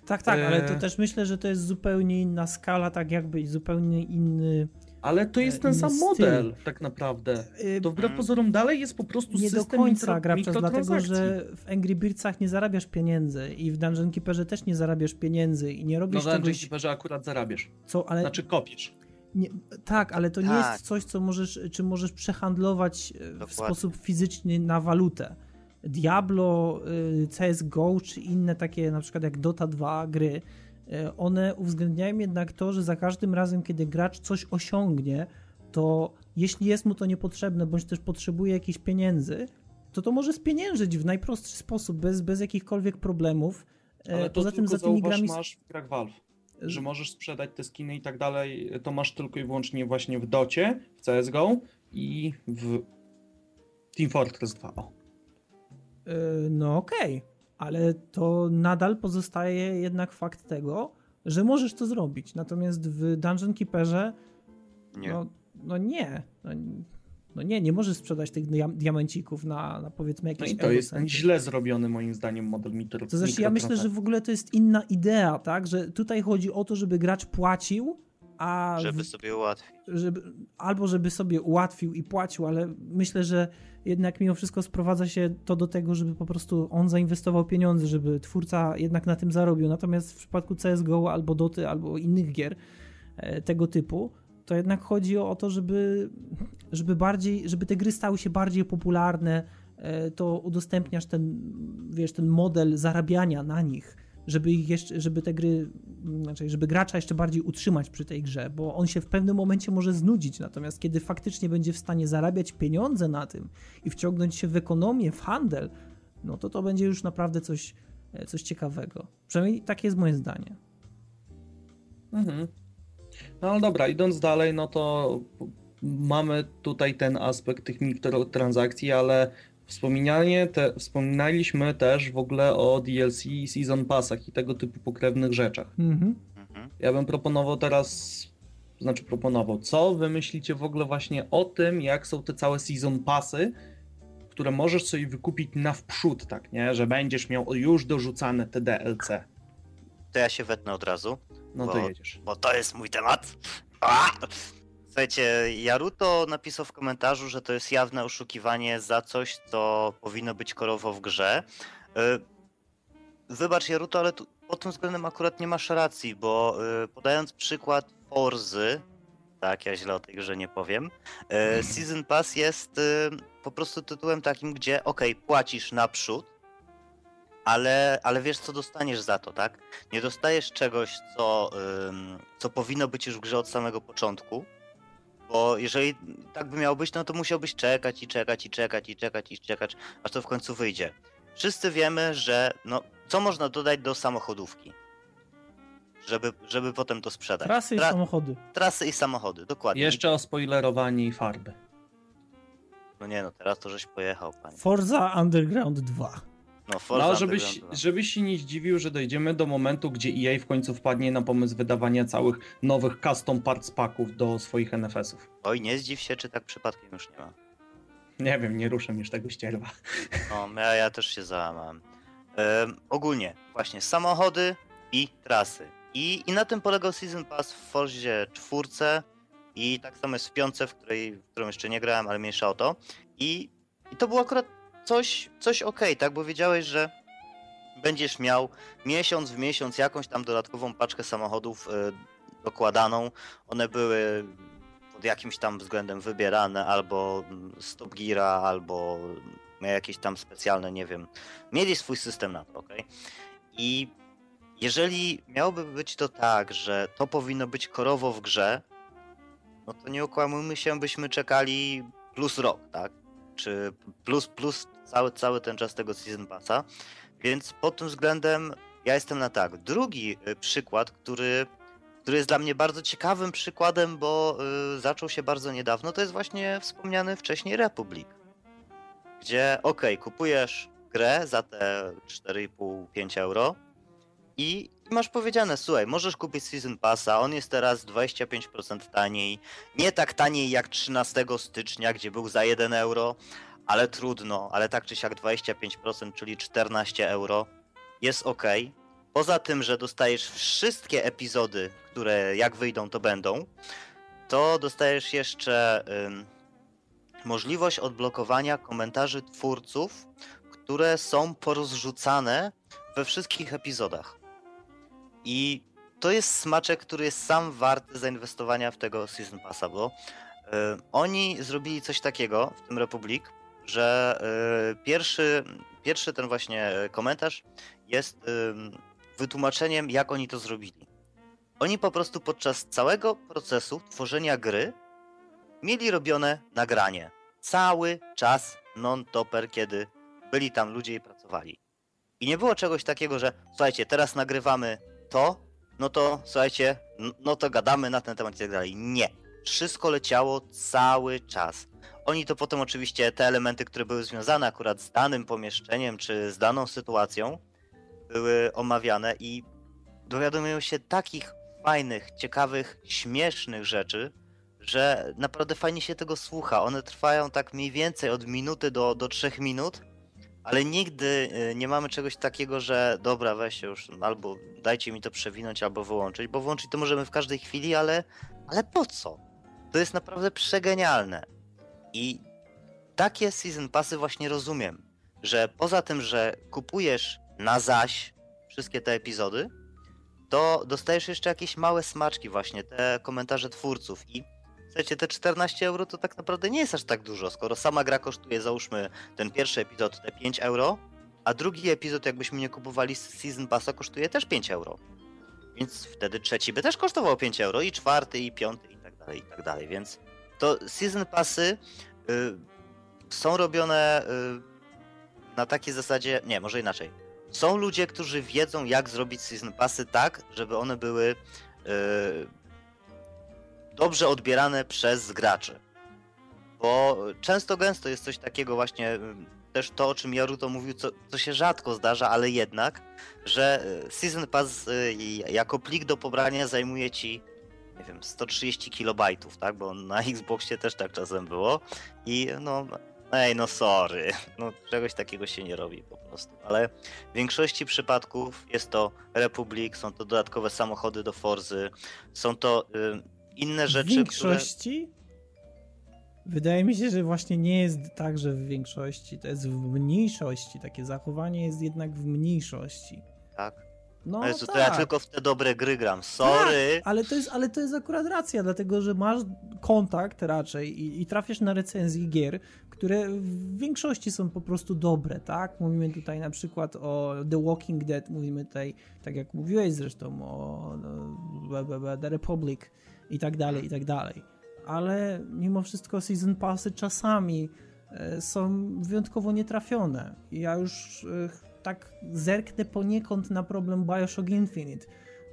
Tak, tak, ale to E. też myślę, że to jest zupełnie inna skala, tak jakby i zupełnie inny. Ale to jest E, ten sam inny model, tak naprawdę. y, To wbrew pozorom dalej jest po prostu nie do system końca mikro, grabczas, dlatego że w Angry Birdsach nie zarabiasz pieniędzy i w Dungeon Keeperze też nie zarabiasz pieniędzy i nie No robisz Dungeon czegoś, Keeperze akurat zarabiasz. co, ale Znaczy kopiesz. Nie, tak, ale to nie Tak. jest coś, co możesz, czy możesz przehandlować e, w Dokładnie. sposób fizyczny na walutę. Diablo, y, CSGO czy inne takie na przykład jak Dota 2 gry, y, one uwzględniają jednak to, że za każdym razem, kiedy gracz coś osiągnie, to jeśli jest mu to niepotrzebne, bądź też potrzebuje jakichś pieniędzy, to to może spieniężyć w najprostszy sposób, bez, bez jakichkolwiek problemów. E, Ale to Poza tym tylko za tymi grami... masz w grach Valve, że możesz sprzedać te skiny i tak dalej, to masz tylko i wyłącznie właśnie w Docie, w CSGO i w Team Fortress 2. O. E, No okej, ale to nadal pozostaje jednak fakt tego, że możesz to zrobić. Natomiast w Dungeon Keeperze Nie. No, no nie. No, no nie, nie możesz sprzedać tych dia- diamencików na, na powiedzmy No jakieś i to jest eurocenty. źle zrobiony moim zdaniem model mikro. To znaczy ja myślę, że w ogóle to jest inna idea, tak? Że tutaj chodzi o to, żeby gracz płacił, a Żeby sobie ułatwić. żeby, albo żeby sobie ułatwił i płacił, ale myślę, że jednak mimo wszystko sprowadza się to do tego, żeby po prostu on zainwestował pieniądze, żeby twórca jednak na tym zarobił. Natomiast w przypadku CSGO albo Doty, albo innych gier e, tego typu, to jednak chodzi o to, żeby, żeby bardziej, żeby te gry stały się bardziej popularne, e, to udostępniasz ten, wiesz, ten model zarabiania na nich, żeby ich jeszcze, żeby te gry, znaczy, żeby gracza jeszcze bardziej utrzymać przy tej grze, bo on się w pewnym momencie może znudzić, natomiast kiedy faktycznie będzie w stanie zarabiać pieniądze na tym i wciągnąć się w ekonomię, w handel, no to to będzie już naprawdę coś, e, coś ciekawego. Przynajmniej takie jest moje zdanie. Mhm. No ale dobra, idąc dalej, no to mamy tutaj ten aspekt tych mikrotransakcji, ale wspominanie te, wspominaliśmy też w ogóle o DLC i Season Passach i tego typu pokrewnych rzeczach. Mhm. Mhm. Ja bym proponował teraz, znaczy proponował, co wy myślicie w ogóle właśnie o tym, jak są te całe Season Passy, które możesz sobie wykupić na wprzód, tak, nie? Że będziesz miał już dorzucane te DLC. To ja się wetnę od razu, No to Bo- jedziesz. bo to jest mój temat. A! Słuchajcie, Jaruto napisał w komentarzu, że to jest jawne oszukiwanie za coś, co powinno być korowo w grze. Y, Wybacz Jaruto, ale tu pod tym względem akurat nie masz racji, bo y, podając przykład Forzy, tak, ja źle o tej grze nie powiem, y, Season Pass jest po prostu tytułem takim, gdzie ok, płacisz naprzód, ale, ale wiesz co dostaniesz za to, tak? Nie dostajesz czegoś, co, ym, co powinno być już w grze od samego początku, bo jeżeli tak by miało być, no to musiałbyś czekać i czekać i czekać i czekać i czekać, aż to w końcu wyjdzie. Wszyscy wiemy, że no, co można dodać do samochodówki, żeby, żeby potem to sprzedać. Trasy i Tra- samochody. trasy i samochody, dokładnie. Jeszcze o spoilerowanie i farby. No nie no, teraz to żeś pojechał, panie. Forza Underground 2. No, Forza No, żebyś, żebyś się nie zdziwił, że dojdziemy do momentu, gdzie EA w końcu wpadnie na pomysł wydawania całych nowych custom parts packów do swoich NFS-ów. Oj, nie zdziw się, czy tak przypadkiem już nie ma. Nie wiem, nie ruszę już tego ścierwa. No, ja, ja też się załamałem. Em, ogólnie, właśnie samochody i trasy. I, I na tym polegał Season Pass w Forzie czwórce i tak samo jest w piące, w, której, w którą jeszcze nie grałem, ale mniejsza o to. I, i to było akurat coś, coś okej, tak? Bo wiedziałeś, że będziesz miał miesiąc w miesiąc jakąś tam dodatkową paczkę samochodów e, dokładaną. One były pod jakimś tam względem wybierane, albo mm, z Top Geara, albo jakieś tam specjalne, nie wiem. Mieli swój system na to, okej? I jeżeli miałoby być to tak, że to powinno być korowo w grze, no to nie okłamujmy się, byśmy czekali plus rok, tak? Czy plus, plus cały, cały ten czas tego Season Passa. Więc pod tym względem ja jestem na tak. Drugi y, przykład, który, który jest dla mnie bardzo ciekawym przykładem, bo y, zaczął się bardzo niedawno, to jest właśnie wspomniany wcześniej Republic. Gdzie, okej, kupujesz grę za te 4,5-5 euro i masz powiedziane, słuchaj, możesz kupić Season Passa, on jest teraz 25% taniej, nie tak taniej jak 13 stycznia, gdzie był za 1 euro, ale trudno, ale tak czy siak 25%, czyli 14 euro, jest ok. Poza tym, że dostajesz wszystkie epizody, które jak wyjdą, to będą, to dostajesz jeszcze ym, możliwość odblokowania komentarzy twórców, które są porozrzucane we wszystkich epizodach. I to jest smaczek, który jest sam warty zainwestowania w tego Season Passa, bo y, oni zrobili coś takiego w tym Republic, że y, pierwszy, pierwszy ten właśnie e, komentarz jest ym, wytłumaczeniem, jak oni to zrobili. Oni po prostu podczas całego procesu tworzenia gry mieli robione nagranie. Cały czas non-topper, kiedy byli tam ludzie i pracowali. I nie było czegoś takiego, że słuchajcie, teraz nagrywamy to, no to słuchajcie, no to gadamy na ten temat i tak dalej. Nie. Wszystko leciało cały czas. Oni to potem oczywiście, te elementy, które były związane akurat z danym pomieszczeniem czy z daną sytuacją, były omawiane i dowiadują się takich fajnych, ciekawych, śmiesznych rzeczy, że naprawdę fajnie się tego słucha. One trwają tak mniej więcej od minuty do, do trzech minut, ale nigdy y, nie mamy czegoś takiego, że dobra, weź się już, albo dajcie mi to przewinąć, albo wyłączyć, bo włączyć to możemy w każdej chwili, ale, ale po co? To jest naprawdę przegenialne. I takie season passy właśnie rozumiem, że poza tym, że kupujesz na zaś wszystkie te epizody, to dostajesz jeszcze jakieś małe smaczki właśnie, te komentarze twórców i Słuchajcie, te 14 euro to tak naprawdę nie jest aż tak dużo, skoro sama gra kosztuje, załóżmy, ten pierwszy epizod te 5 euro, a drugi epizod, jakbyśmy nie kupowali Season Passa, kosztuje też 5 euro. Więc wtedy trzeci by też kosztował 5 euro, i czwarty, i piąty, i tak dalej, i tak dalej. Więc to Season Passy y, są robione y, na takiej zasadzie, nie, może inaczej. Są ludzie, którzy wiedzą, jak zrobić Season Passy tak, żeby one były y, dobrze odbierane przez graczy. Bo często gęsto jest coś takiego właśnie, ym, też to o czym Jaruto mówił, co, co się rzadko zdarza, ale jednak, że y, Season Pass y, jako plik do pobrania zajmuje ci nie wiem, 130 kilobajtów, tak? Bo na Xboxie też tak czasem było. I no, ej, no sorry, no czegoś takiego się nie robi po prostu. Ale w większości przypadków jest to Republic, są to dodatkowe samochody do Forzy, są to y, inne w rzeczy, które... większości? Wydaje mi się, że właśnie nie jest tak, że w większości, to jest w mniejszości. Takie zachowanie jest jednak w mniejszości. Tak. No, tak. to ja tylko w te dobre gry gram, sorry. Tak, ale to, jest, ale to jest akurat racja, dlatego że masz kontakt raczej i, i trafiasz na recenzje gier, które w większości są po prostu dobre, tak? Mówimy tutaj na przykład o The Walking Dead, mówimy tutaj, tak jak mówiłeś zresztą, o no, The Republic i tak dalej, i tak dalej. Ale mimo wszystko Season Passy czasami e, są wyjątkowo nietrafione. Ja już e, tak zerknę poniekąd na problem Bioshock Infinite,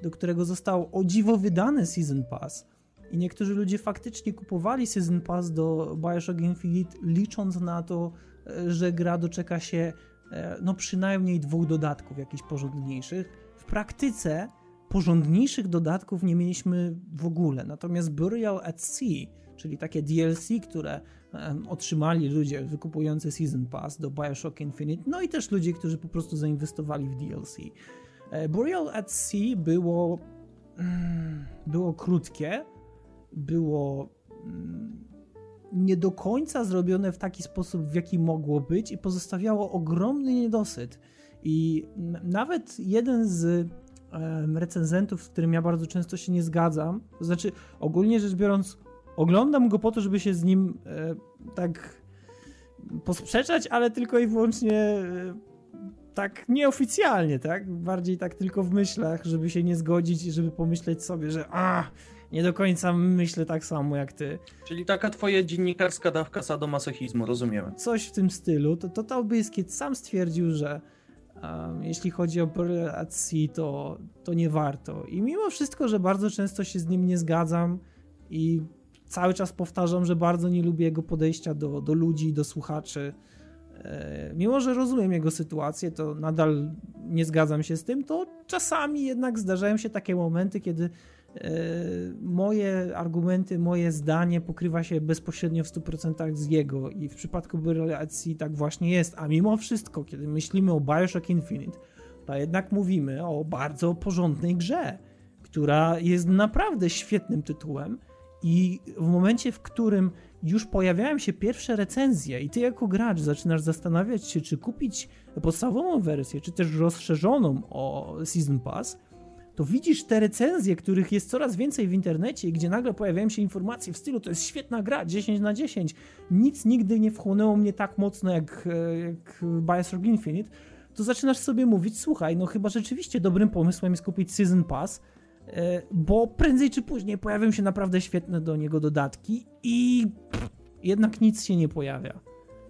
do którego został o dziwo wydany Season Pass. I niektórzy ludzie faktycznie kupowali Season Pass do Bioshock Infinite, licząc na to, e, że gra doczeka się no przynajmniej dwóch dodatków jakichś porządniejszych. W praktyce porządniejszych dodatków nie mieliśmy w ogóle. Natomiast Burial at Sea, czyli takie DLC, które otrzymali ludzie wykupujący Season Pass do Bioshock Infinite, no i też ludzie, którzy po prostu zainwestowali w DLC. E, Burial at Sea było, mm, było krótkie, było mm, nie do końca zrobione w taki sposób, w jaki mogło być i pozostawiało ogromny niedosyt. I nawet jeden z recenzentów, z którym ja bardzo często się nie zgadzam, to znaczy ogólnie rzecz biorąc, oglądam go po to, żeby się z nim e, tak posprzeczać, ale tylko i wyłącznie e, tak nieoficjalnie, tak? Bardziej tak tylko w myślach, żeby się nie zgodzić i żeby pomyśleć sobie, że a, nie do końca myślę tak samo jak ty. Czyli taka twoja dziennikarska dawka sadomasochizmu, rozumiemy. Coś w tym stylu. To Total Biscuit sam stwierdził, że jeśli chodzi o Sea, to, to nie warto. I mimo wszystko, że bardzo często się z nim nie zgadzam i cały czas powtarzam, że bardzo nie lubię jego podejścia do, do ludzi, do słuchaczy. E, Mimo, że rozumiem jego sytuację, to nadal nie zgadzam się z tym, to czasami jednak zdarzają się takie momenty, kiedy moje argumenty, moje zdanie pokrywa się bezpośrednio w 100% z jego i w przypadku relacji tak właśnie jest, a mimo wszystko, kiedy myślimy o Bioshock Infinite, to jednak mówimy o bardzo porządnej grze, która jest naprawdę świetnym tytułem i w momencie, w którym już pojawiają się pierwsze recenzje i ty jako gracz zaczynasz zastanawiać się, czy kupić podstawową wersję, czy też rozszerzoną o Season Pass, to widzisz te recenzje, których jest coraz więcej w internecie, gdzie nagle pojawiają się informacje w stylu to jest świetna gra, 10 na 10. Nic nigdy nie wchłonęło mnie tak mocno jak, e, jak Bioshock Infinite. To zaczynasz sobie mówić, słuchaj, no chyba rzeczywiście dobrym pomysłem jest kupić Season Pass, e, bo prędzej czy później pojawią się naprawdę świetne do niego dodatki i jednak nic się nie pojawia.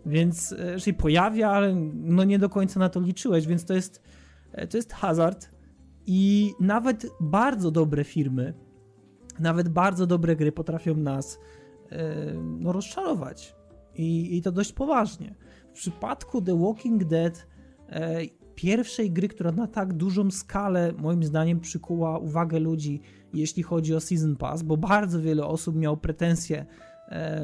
Więc, e, się pojawia, ale no nie do końca na to liczyłeś, więc to jest, to jest hazard i nawet bardzo dobre firmy, nawet bardzo dobre gry potrafią nas e, no, rozczarować. I, I, to dość poważnie. W przypadku The Walking Dead, e, pierwszej gry, która na tak dużą skalę, moim zdaniem, przykuła uwagę ludzi, jeśli chodzi o Season Pass, bo bardzo wiele osób miało pretensje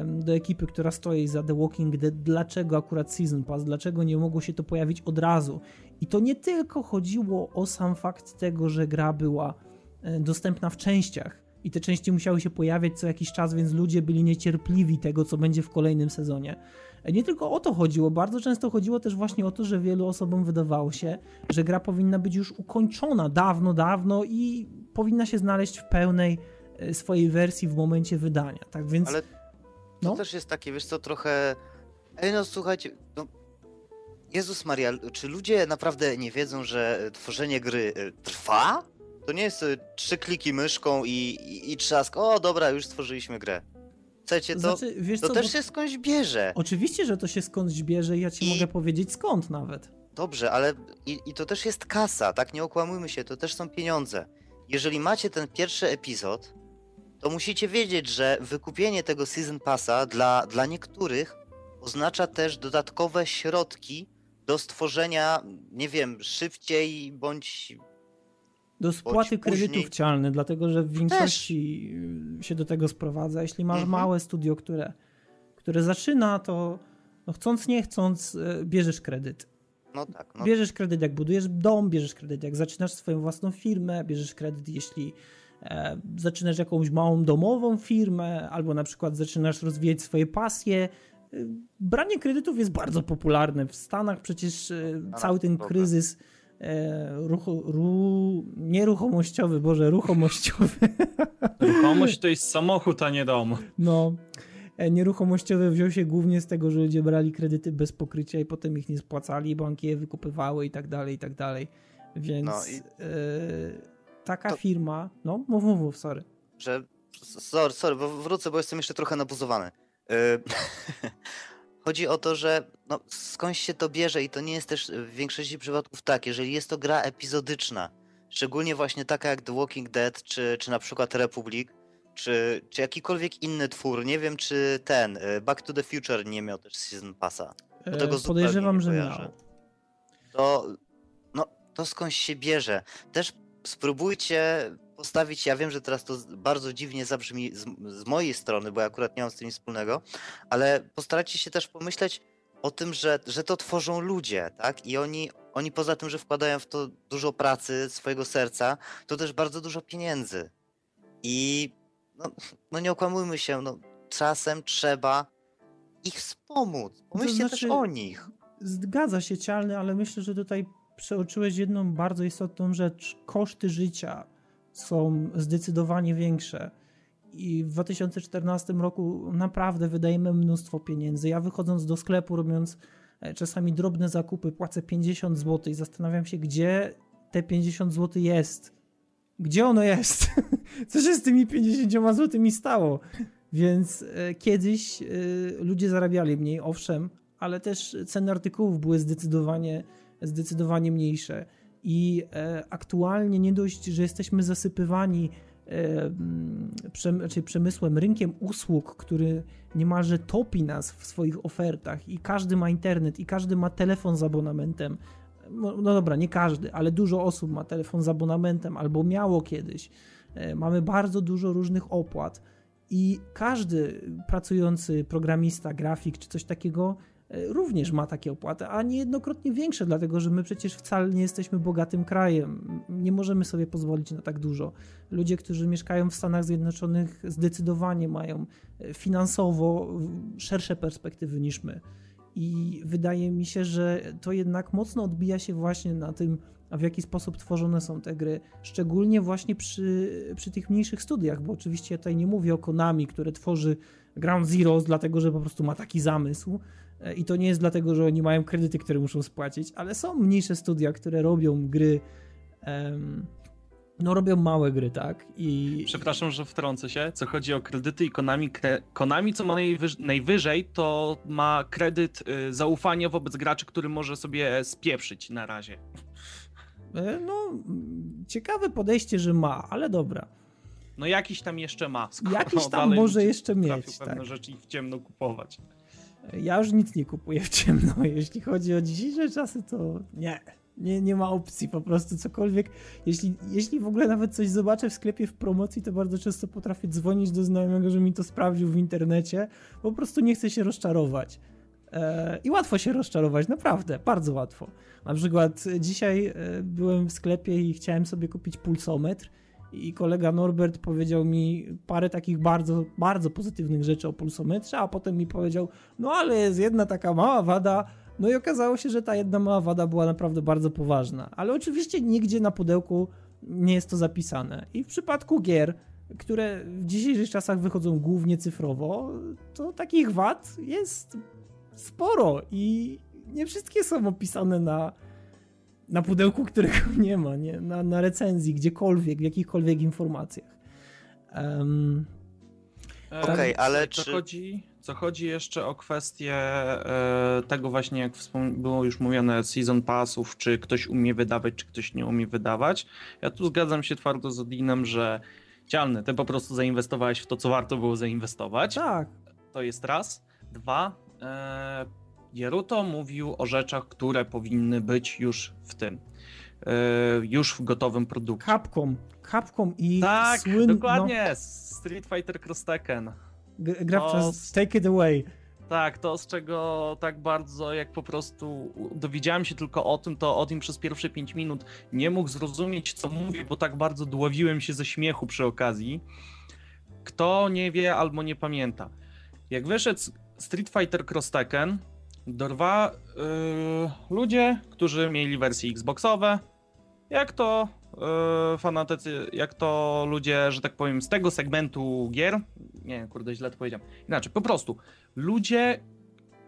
do ekipy, która stoi za The Walking Dead, dlaczego akurat Season Pass, dlaczego nie mogło się to pojawić od razu. I to nie tylko chodziło o sam fakt tego, że gra była e, dostępna w częściach i te części musiały się pojawiać co jakiś czas, więc ludzie byli niecierpliwi tego, co będzie w kolejnym sezonie. E, nie tylko o to chodziło, bardzo często chodziło też właśnie o to, że wielu osobom wydawało się, że gra powinna być już ukończona dawno, dawno i powinna się znaleźć w pełnej e, swojej wersji w momencie wydania. Tak więc. Ale to no? też jest takie, wiesz co, trochę. Ej, no słuchajcie, no. Jezus Maria, czy ludzie naprawdę nie wiedzą, że tworzenie gry y, trwa? To nie jest y, trzy kliki myszką i, i, i trzask. O, dobra, już stworzyliśmy grę. Chcecie to? Znaczy, to co, też się skądś bierze. Oczywiście, że to się skądś bierze i ja ci I... mogę powiedzieć skąd nawet. Dobrze, ale i, i to też jest kasa, tak? Nie okłamujmy się, to też są pieniądze. Jeżeli macie ten pierwszy epizod, to musicie wiedzieć, że wykupienie tego Season Passa dla, dla niektórych oznacza też dodatkowe środki do stworzenia, nie wiem, szybciej bądź. Do spłaty kredytów cialnych, dlatego że w większości też. się do tego sprowadza. Jeśli masz mhm. małe studio, które, które zaczyna, to no chcąc, nie chcąc, e, bierzesz kredyt. No tak. No. Bierzesz kredyt, jak budujesz dom, bierzesz kredyt, jak zaczynasz swoją własną firmę, bierzesz kredyt, jeśli E, zaczynasz jakąś małą domową firmę, albo na przykład zaczynasz rozwijać swoje pasje. E, branie kredytów jest bardzo popularne. W Stanach przecież e, cały ten kryzys ruchu, ru, nieruchomościowy, Boże, ruchomościowy. Ruchomość to jest samochód, a nie dom. No, nieruchomościowy wziął się głównie z tego, że ludzie brali kredyty bez pokrycia i potem ich nie spłacali, banki je wykupywały i tak dalej, i tak dalej. Więc... No i taka to... firma, no mów, mów, mów, sorry. Że, sorry, sorry, bo wrócę, bo jestem jeszcze trochę nabuzowany. Chodzi o to, że no, skądś się to bierze i to nie jest też w większości przypadków tak, jeżeli jest to gra epizodyczna, szczególnie właśnie taka jak The Walking Dead, czy, czy na przykład Republic, czy, czy jakikolwiek inny twór, nie wiem czy ten, y, Back to the Future nie miał też Season Passa. Do tego Podejrzewam, że miał. To, no, to skądś się bierze. Też spróbujcie postawić, ja wiem, że teraz to bardzo dziwnie zabrzmi z, z, mojej strony, bo ja akurat nie mam z tym nic wspólnego, ale postarajcie się też pomyśleć o tym, że, że to tworzą ludzie, tak? I oni, oni poza tym, że wkładają w to dużo pracy, swojego serca, to też bardzo dużo pieniędzy. I no, no nie okłamujmy się, no, czasem trzeba ich wspomóc. Pomyślcie to znaczy, też o nich. Zgadza się, Cialny, ale myślę, że tutaj przeoczyłeś jedną bardzo istotną rzecz. Koszty życia są zdecydowanie większe. I w 2014 roku naprawdę wydajemy mnóstwo pieniędzy. Ja wychodząc do sklepu, robiąc e, czasami drobne zakupy, płacę 50 zł i zastanawiam się, gdzie te 50 zł jest. Gdzie ono jest? Co się z tymi 50 zł stało? Więc e, kiedyś e, ludzie zarabiali mniej, owszem, ale też ceny artykułów były zdecydowanie zdecydowanie mniejsze. I e, aktualnie nie dość, że jesteśmy zasypywani e, przem, znaczy przemysłem, rynkiem usług, który niemalże topi nas w swoich ofertach i każdy ma internet i każdy ma telefon z abonamentem. No, no dobra, nie każdy, ale dużo osób ma telefon z abonamentem albo miało kiedyś. E, mamy bardzo dużo różnych opłat i każdy pracujący programista, grafik czy coś takiego również ma takie opłaty, a niejednokrotnie większe, dlatego że my przecież wcale nie jesteśmy bogatym krajem. Nie możemy sobie pozwolić na tak dużo. Ludzie, którzy mieszkają w Stanach Zjednoczonych, zdecydowanie mają e, finansowo szersze perspektywy niż my. I wydaje mi się, że to jednak mocno odbija się właśnie na tym, w jaki sposób tworzone są te gry, szczególnie właśnie przy, przy tych mniejszych studiach, bo oczywiście ja tutaj nie mówię o Konami, które tworzy Ground Zeroes, dlatego że po prostu ma taki zamysł. E, I to nie jest dlatego, że oni mają kredyty, które muszą spłacić, ale są mniejsze studia, które robią gry. Um, no, robią małe gry, tak? I. Przepraszam, że wtrącę się. Co chodzi o kredyty i Konami, kre... Konami co ma najwyż... najwyżej, to ma kredyt y, zaufania wobec graczy, który może sobie spieprzyć na razie. E, no, ciekawe podejście, że ma, ale dobra. No jakiś tam jeszcze ma. Jakiś tam może jeszcze mieć. pewne tak. rzeczy i w ciemno kupować. Ja już nic nie kupuję w ciemno. Jeśli chodzi o dzisiejsze czasy, to nie. Nie, nie ma opcji, po prostu cokolwiek. Jeśli, jeśli w ogóle nawet coś zobaczę w sklepie w promocji, to bardzo często potrafię dzwonić do znajomego, że mi to sprawdził w internecie. Po prostu nie chcę się rozczarować. E, I łatwo się rozczarować, naprawdę, bardzo łatwo. Na przykład dzisiaj e, byłem w sklepie i chciałem sobie kupić pulsometr i kolega Norbert powiedział mi parę takich bardzo, bardzo pozytywnych rzeczy o pulsometrze, a potem mi powiedział, no ale jest jedna taka mała wada, no i okazało się, że ta jedna mała wada była naprawdę bardzo poważna. Ale oczywiście nigdzie na pudełku nie jest to zapisane. I w przypadku gier, które w dzisiejszych czasach wychodzą głównie cyfrowo, to takich wad jest sporo i nie wszystkie są opisane na, na pudełku, którego nie ma, nie? Na, na recenzji, gdziekolwiek, w jakichkolwiek informacjach. Um, Okej, okay, ale co czy... Chodzi, co chodzi jeszcze o kwestię e, tego właśnie, jak było już mówione, season passów, czy ktoś umie wydawać, czy ktoś nie umie wydawać. Ja tu zgadzam się twardo z Odinem, że cialny, ty po prostu zainwestowałeś w to, co warto było zainwestować. Tak. To jest raz. Dwa, e, Jeruto mówił o rzeczach, które powinny być już w tym, e, już w gotowym produkcie. Capcom, Capcom i Tak, słyn... dokładnie, no. Street Fighter Cross Tekken. Gra przez Take It Away. Tak, to z czego tak bardzo, jak po prostu dowiedziałem się tylko o tym, to o tym przez pierwsze 5 minut nie mógł zrozumieć, co mówię, bo tak bardzo dławiłem się ze śmiechu przy okazji. Kto nie wie albo nie pamięta. Jak wyszedł Street Fighter Cross Tekken, dorwa yy, ludzie, którzy mieli wersje Xboxowe, jak to yy, fanatycy, jak to ludzie, że tak powiem, z tego segmentu gier, nie, kurde, źle to powiedziałem, inaczej, po prostu, ludzie,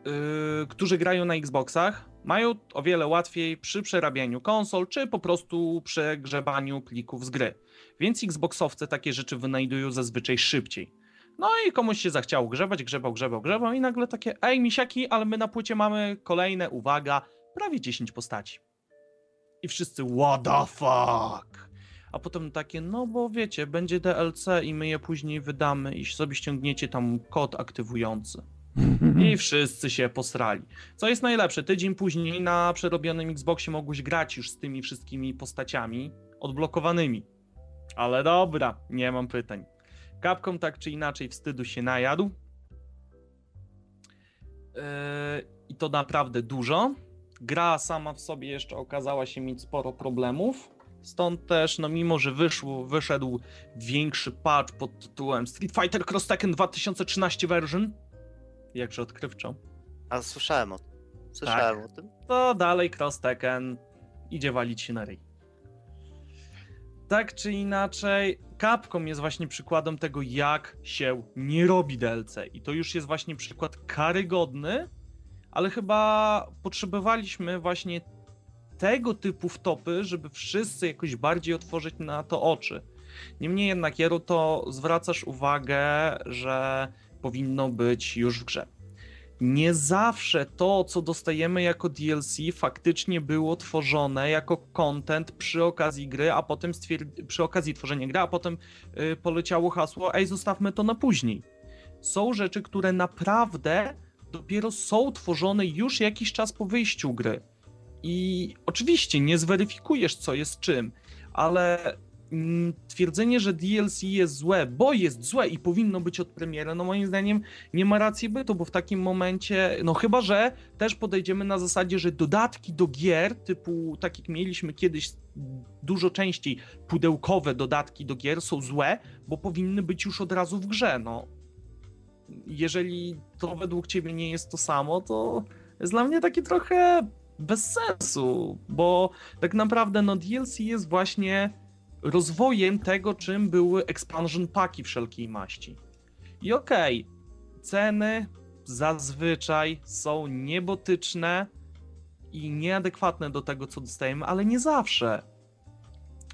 yy, którzy grają na Xboxach, mają o wiele łatwiej przy przerabianiu konsol, czy po prostu przegrzebaniu plików z gry. Więc Xboxowcy takie rzeczy wynajdują zazwyczaj szybciej. No i komuś się zachciało grzebać, grzebał, grzebał, grzebał i nagle takie, ej misiaki, ale my na płycie mamy kolejne, uwaga, prawie 10 postaci. I wszyscy, what the fuck? A potem takie, no bo wiecie, będzie DLC i my je później wydamy i sobie ściągniecie tam kod aktywujący. I wszyscy się posrali. Co jest najlepsze, tydzień później na przerobionym Xboxie mogłeś grać już z tymi wszystkimi postaciami odblokowanymi. Ale dobra, nie mam pytań. Capcom tak czy inaczej wstydu się najadł. Yy, I to naprawdę dużo. Gra sama w sobie jeszcze okazała się mieć sporo problemów. Stąd też, no mimo że wyszło, wyszedł większy patch pod tytułem Street Fighter Cross Tekken 2013 version, jakże odkrywczą. A słyszałem o tym. Słyszałem tak. o tym. To dalej Cross Tekken idzie walić się na ryj. Tak czy inaczej, Capcom jest właśnie przykładem tego, jak się nie robi DLC. I to już jest właśnie przykład karygodny, ale chyba potrzebowaliśmy właśnie tego typu wtopy, żeby wszyscy jakoś bardziej otworzyć na to oczy. Niemniej jednak, Jeru, to zwracasz uwagę, że powinno być już w grze nie zawsze to, co dostajemy jako DLC, faktycznie było tworzone jako content przy okazji gry, a potem przy okazji tworzenia gry, a potem yy, poleciało hasło, ej, zostawmy to na później. Są rzeczy, które naprawdę dopiero są tworzone już jakiś czas po wyjściu gry. I oczywiście nie zweryfikujesz, co jest czym, ale twierdzenie, że DLC jest złe, bo jest złe i powinno być od premiery, no moim zdaniem nie ma racji bytu, bo w takim momencie, no chyba, że też podejdziemy na zasadzie, że dodatki do gier, typu tak jak mieliśmy kiedyś dużo częściej pudełkowe dodatki do gier są złe, bo powinny być już od razu w grze, no. Jeżeli to według ciebie nie jest to samo, to jest dla mnie takie trochę bez sensu, bo tak naprawdę no DLC jest właśnie rozwojem tego, czym były expansion paki wszelkiej maści. I okej, okay, ceny zazwyczaj są niebotyczne i nieadekwatne do tego, co dostajemy, ale nie zawsze.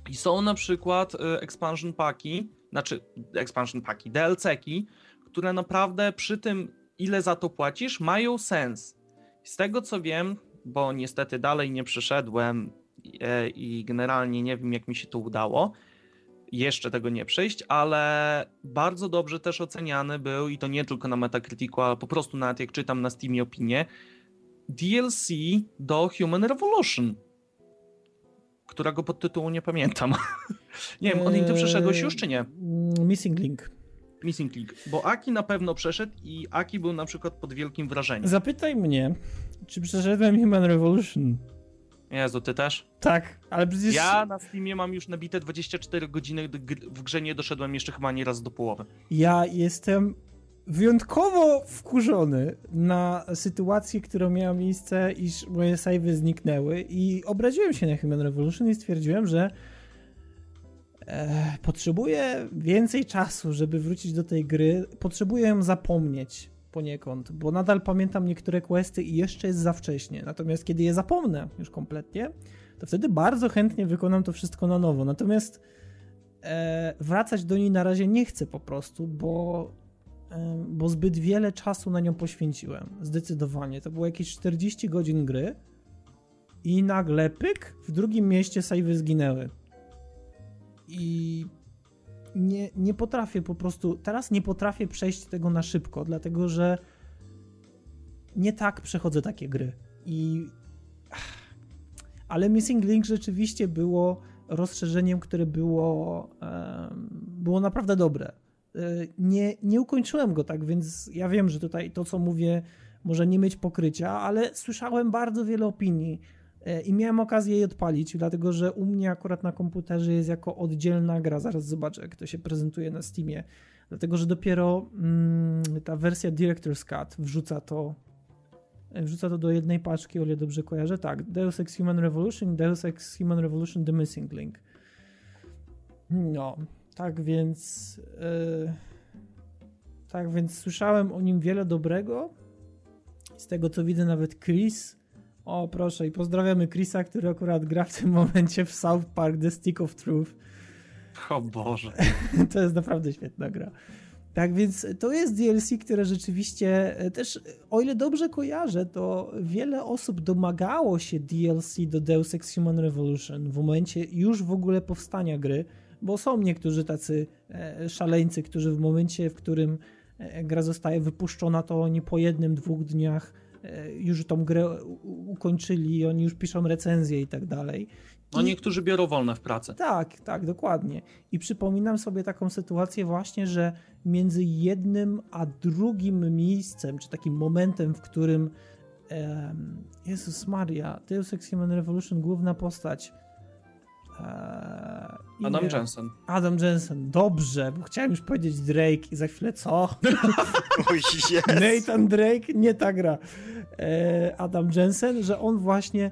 I są na przykład y, expansion paki, znaczy expansion paki, DLC-ki, które naprawdę przy tym, ile za to płacisz, mają sens. Z tego co wiem, bo niestety dalej nie przeszedłem e, i generalnie nie wiem, jak mi się to udało jeszcze tego nie przejść, ale bardzo dobrze też oceniany był i to nie tylko na Metacriticu, ale po prostu nawet jak czytam na Steamie opinie, DLC do Human Revolution, którego podtytułu nie pamiętam. nie wiem, on ty przeszedłeś już czy nie? Eee, Missing Link. Missing Link, bo Aki na pewno przeszedł i Aki był na przykład pod wielkim wrażeniem. Zapytaj mnie, czy przeszedłem Human Revolution. Jezu, ty też? Tak, ale przecież... Ja na Steamie mam już nabite 24 godziny, w grze nie doszedłem jeszcze chyba nie raz do połowy. Ja jestem wyjątkowo wkurzony na sytuację, która miała miejsce, iż moje savey zniknęły i obraziłem się na Human Revolution i stwierdziłem, że e, potrzebuję więcej czasu, żeby wrócić do tej gry. Potrzebuję ją zapomnieć poniekąd, bo nadal pamiętam niektóre questy i jeszcze jest za wcześnie. Natomiast kiedy je zapomnę już kompletnie, to wtedy bardzo chętnie wykonam to wszystko na nowo. Natomiast e, wracać do niej na razie nie chcę po prostu, bo, e, bo zbyt wiele czasu na nią poświęciłem. Zdecydowanie. To było jakieś 40 godzin gry i nagle pyk, w drugim mieście savey zginęły. I nie, nie potrafię po prostu, teraz nie potrafię przejść tego na szybko, dlatego że nie tak przechodzę takie gry. I. Ale Missing Link rzeczywiście było rozszerzeniem, które było, było naprawdę dobre. E, nie, nie ukończyłem go tak, więc ja wiem, że tutaj to, co mówię, może nie mieć pokrycia, ale słyszałem bardzo wiele opinii I miałem okazję jej odpalić, dlatego że u mnie akurat na komputerze jest jako oddzielna gra. Zaraz zobaczę, jak to się prezentuje na Steamie. Dlatego, że dopiero mm, ta wersja Director's Cut wrzuca to e, wrzuca to do jednej paczki, o ile dobrze kojarzę. Tak, Deus Ex Human Revolution, Deus Ex Human Revolution The Missing Link. No, tak więc yy, tak więc słyszałem o nim wiele dobrego. Z tego co widzę nawet Chris o, proszę, i pozdrawiamy Chrisa, który akurat gra w tym momencie w South Park The Stick of Truth. O Boże. to jest naprawdę świetna gra. Tak więc to jest DLC, które rzeczywiście e, też, o ile dobrze kojarzę, to wiele osób domagało się DLC do Deus Ex Human Revolution w momencie już w ogóle powstania gry, bo są niektórzy tacy e, szaleńcy, którzy w momencie, w którym e, gra zostaje wypuszczona, to oni po jednym, dwóch dniach już tą grę ukończyli, oni już piszą recenzje i tak dalej. No niektórzy biorą wolne w pracę. Tak, tak, dokładnie. I przypominam sobie taką sytuację właśnie, że między jednym a drugim miejscem, czy takim momentem, w którym um, Jezus Maria, Deus Ex Human Revolution, główna postać Eee, Adam Jensen. Adam Jensen, dobrze, bo chciałem już powiedzieć Drake i za chwilę co? Nathan Drake, nie ta gra. Eee, Adam Jensen, że on właśnie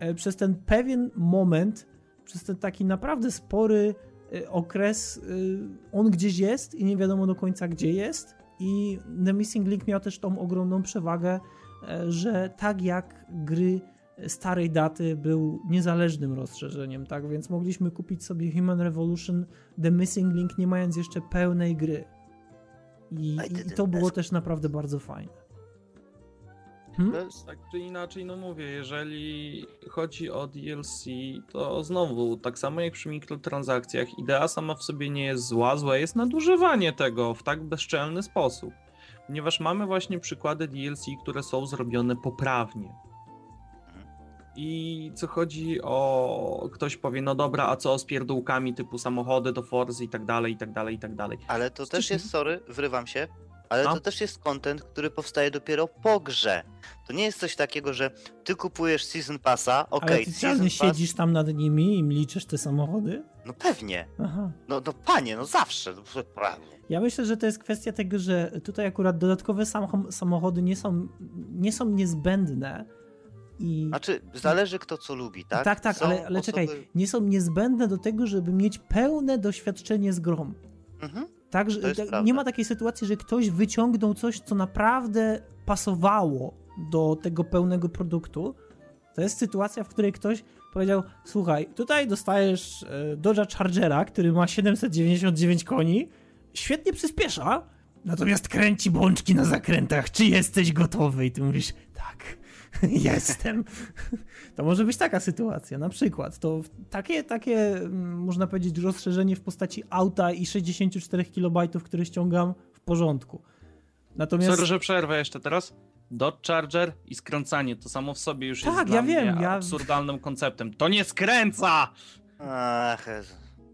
e, przez ten pewien moment, przez ten taki naprawdę spory e, okres, e, on gdzieś jest i nie wiadomo do końca gdzie jest. I The Missing Link miał też tą ogromną przewagę, że tak jak gry starej daty był niezależnym rozszerzeniem, tak? Więc mogliśmy kupić sobie Human Revolution The Missing Link nie mając jeszcze pełnej gry. I, i to było też naprawdę bardzo fajne. Hmm? Tak czy inaczej, no mówię, jeżeli chodzi o DLC, to znowu, tak samo jak przy mikrotransakcjach, idea sama w sobie nie jest zła, złe jest nadużywanie tego w tak bezczelny sposób. Ponieważ mamy właśnie przykłady DLC, które są zrobione poprawnie. I co chodzi o. Ktoś powie, no dobra, a co z pierdółkami typu samochody do Forzy i tak dalej, i tak dalej, i tak dalej. Ale to też jest, sorry, wrywam się. ale No. to też jest content, który powstaje dopiero po grze. To nie jest coś takiego, że ty kupujesz Season Passa, okej, Ale ty Season Pass... siedzisz tam nad nimi i liczysz te samochody? No pewnie. Aha. No, no panie, no zawsze, no. Ja myślę, że to jest kwestia tego, że tutaj akurat dodatkowe sam- samochody nie są, nie są niezbędne. I Znaczy, zależy kto co lubi, tak? tak, tak Są ale, ale czekaj, osoby- nie są niezbędne do tego, żeby mieć pełne doświadczenie z grą. Mhm. Tak, że tak, nie ma takiej sytuacji, że ktoś wyciągnął coś, co naprawdę pasowało do tego pełnego produktu. To jest sytuacja, w której ktoś powiedział: Słuchaj, tutaj dostajesz e, Dodge'a Chargera, który ma 799 koni, świetnie przyspiesza, natomiast kręci bączki na zakrętach. Czy jesteś gotowy? I ty mówisz: Tak, jestem. To może być taka sytuacja, na przykład. To takie, takie mm, można powiedzieć, rozszerzenie w postaci auta i 64 KB, które ściągam w porządku. Natomiast. Sorry, że przerwę jeszcze teraz. Dodge Charger i skręcanie to samo w sobie już Tak, jest ja dla wiem, mnie ja- absurdalnym konceptem. To nie skręca! Ach,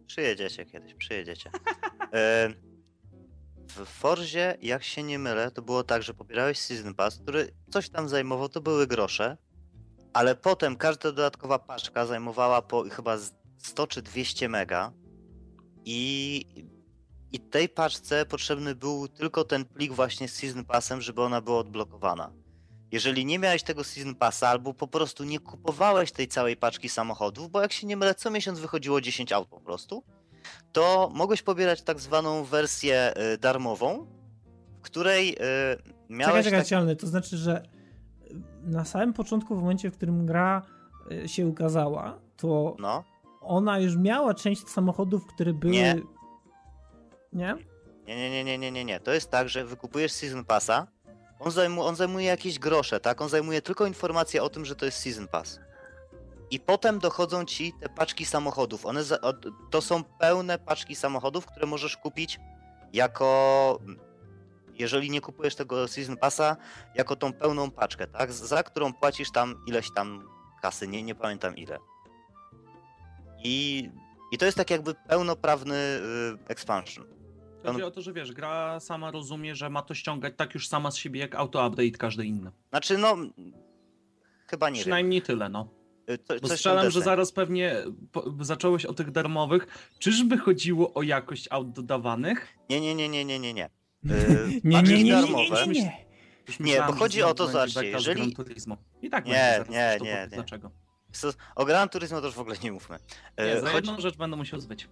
przyjedziecie kiedyś, przyjedziecie. E, w Forzie, jak się nie mylę, to było tak, że pobierałeś Season Pass, który coś tam zajmował, to były grosze, ale potem każda dodatkowa paczka zajmowała po chyba z 100 czy 200 mega i, i tej paczce potrzebny był tylko ten plik właśnie z Season Passem, żeby ona była odblokowana. Jeżeli nie miałeś tego Season Passa albo po prostu nie kupowałeś tej całej paczki samochodów, bo jak się nie mylę, co miesiąc wychodziło 10 aut po prostu, to mogłeś pobierać tak zwaną wersję y, darmową, w której y, miałeś Czekaj, czekaj, tak-. To znaczy, że na samym początku, w momencie, w którym gra y, się ukazała, to No, ona już miała część samochodów, które były. Nie. Nie? nie, nie, nie, nie, nie, nie, nie. To jest tak, że wykupujesz Season Passa, on, zajmu, on zajmuje jakieś grosze, tak? On zajmuje tylko informację o tym, że to jest Season Pass. I potem dochodzą ci te paczki samochodów. One za, to są pełne paczki samochodów, które możesz kupić jako. Jeżeli nie kupujesz tego Season Passa, jako tą pełną paczkę, tak? Za którą płacisz tam ileś tam kasy, nie, nie pamiętam ile. I, I to jest tak jakby pełnoprawny y, expansion. Chodzi o to, że wiesz, gra sama rozumie, że ma to ściągać tak już sama z siebie jak auto-update każdy inny. Znaczy, no. Chyba nie Przynajmniej tyle, no. Y, To, Bo strzelam, że zaraz pewnie po, zacząłeś o tych darmowych. Czyżby chodziło o jakość aut dodawanych? Nie, nie, nie, nie, nie, nie, nie. Y, Nie, nie, nie, nie, nie, darmowe- nie, nie. Nie, myślałem, bo że chodzi o to, zobaczcie, beka z jeżeli-. I tak Nie, nie, nie, nie. Dlaczego? O Gran Turismo to już w ogóle nie mówmy. Y, Nie, za chodzi... jedną rzecz będę musiał zbyć.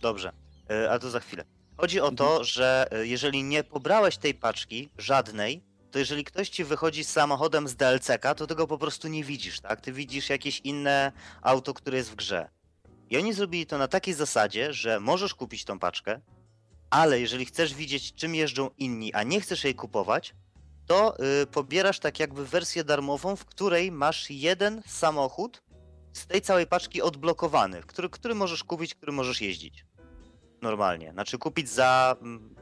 Dobrze, y, a to za chwilę. Chodzi o Mhm. to, że y, jeżeli nie pobrałeś tej paczki, żadnej, to jeżeli ktoś ci wychodzi z samochodem z DLC-ka, to tego po prostu nie widzisz, tak? Ty widzisz jakieś inne auto, które jest w grze. I oni zrobili to na takiej zasadzie, że możesz kupić tą paczkę, ale jeżeli chcesz widzieć, czym jeżdżą inni, a nie chcesz jej kupować, to y, pobierasz tak jakby wersję darmową, w której masz jeden samochód z tej całej paczki odblokowany, który, który możesz kupić, który możesz jeździć. Normalnie. Znaczy kupić za mm,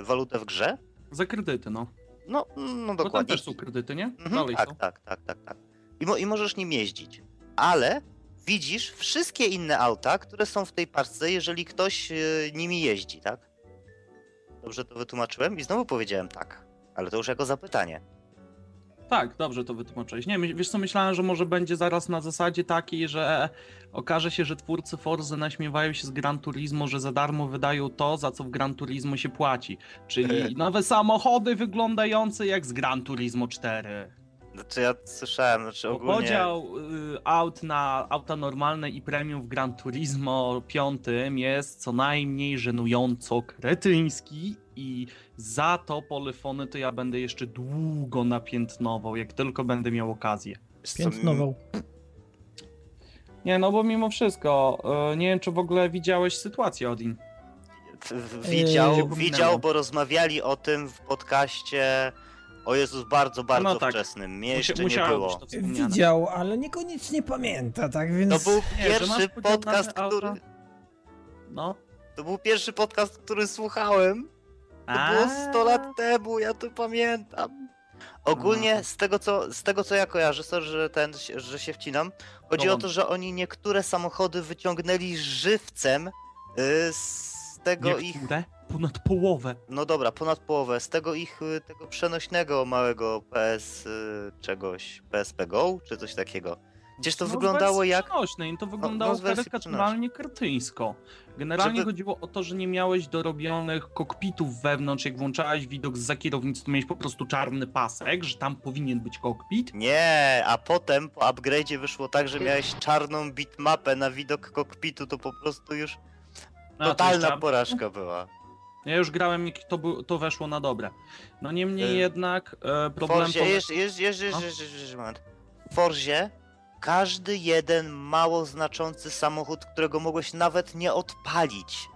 y, walutę w grze? Za kredyty, no. No, no Bo tam dokładnie. też są kredyty, nie? Mhm, Dalej tak, są. tak, tak, tak, tak. I, mo- I możesz nim jeździć. Ale widzisz wszystkie inne auta, które są w tej paczce, jeżeli ktoś y, nimi jeździ, tak? Dobrze to wytłumaczyłem? I znowu powiedziałem tak. Ale to już jako zapytanie. Tak, dobrze to wytłumaczyłeś. Nie, wiesz co, myślałem, że może będzie zaraz na zasadzie takiej, że okaże się, że twórcy Forzy naśmiewają się z Gran Turismo, że za darmo wydają to, za co w Gran Turismo się płaci. Czyli nowe samochody wyglądające jak z Gran Turismo 4. Znaczy ja słyszałem, znaczy ogólnie... Podział y, aut na auta normalne i premium w Gran Turismo 5 jest co najmniej żenująco kretyński i za to polyfony to ja będę jeszcze długo napiętnował, jak tylko będę miał okazję. Piętnował. Nie, no bo mimo wszystko, y, nie wiem czy w ogóle widziałeś sytuację Odin. Widział, Eee, widział, bo rozmawiali o tym w podcaście o Jezus bardzo, bardzo No tak. wczesnym. Mnie Musia- jeszcze nie było. Widział, ale niekoniecznie pamięta, tak więc. To był pierwszy podcast, który... No. To był pierwszy podcast, który słuchałem. To było 100 lat temu, ja to pamiętam. Ogólnie Aha. z tego, co, z tego co ja kojarzę, sorry, że, ten, że się wcinam, chodzi No o to, że oni niektóre samochody wyciągnęli żywcem y, z tego ich. Ponad połowę. No dobra, ponad połowę. Z tego ich y, tego przenośnego małego PS y, czegoś, PSP Go, czy coś takiego. Gdzieś to No, wyglądało jak. przenośnej, to wyglądało no, w wersji karykaturalnie kretyńsko. Generalnie Żeby- chodziło o to, że nie miałeś dorobionych kokpitów wewnątrz, jak włączałeś widok za kierownicy, to miałeś po prostu czarny pasek, że tam powinien być kokpit. Nie, a potem po upgrade'zie wyszło tak, że miałeś czarną bitmapę na widok kokpitu, to po prostu już to totalna jeszcze- porażka była. Ja już grałem, jak to, to weszło na dobre. No niemniej Y, jednak e, problem Forzie, pole- jeszcze, jeszcze, jeszcze, No. jeszcze, jeszcze, jeszcze moment. W Forzie każdy jeden mało znaczący samochód, którego mogłeś nawet nie odpalić,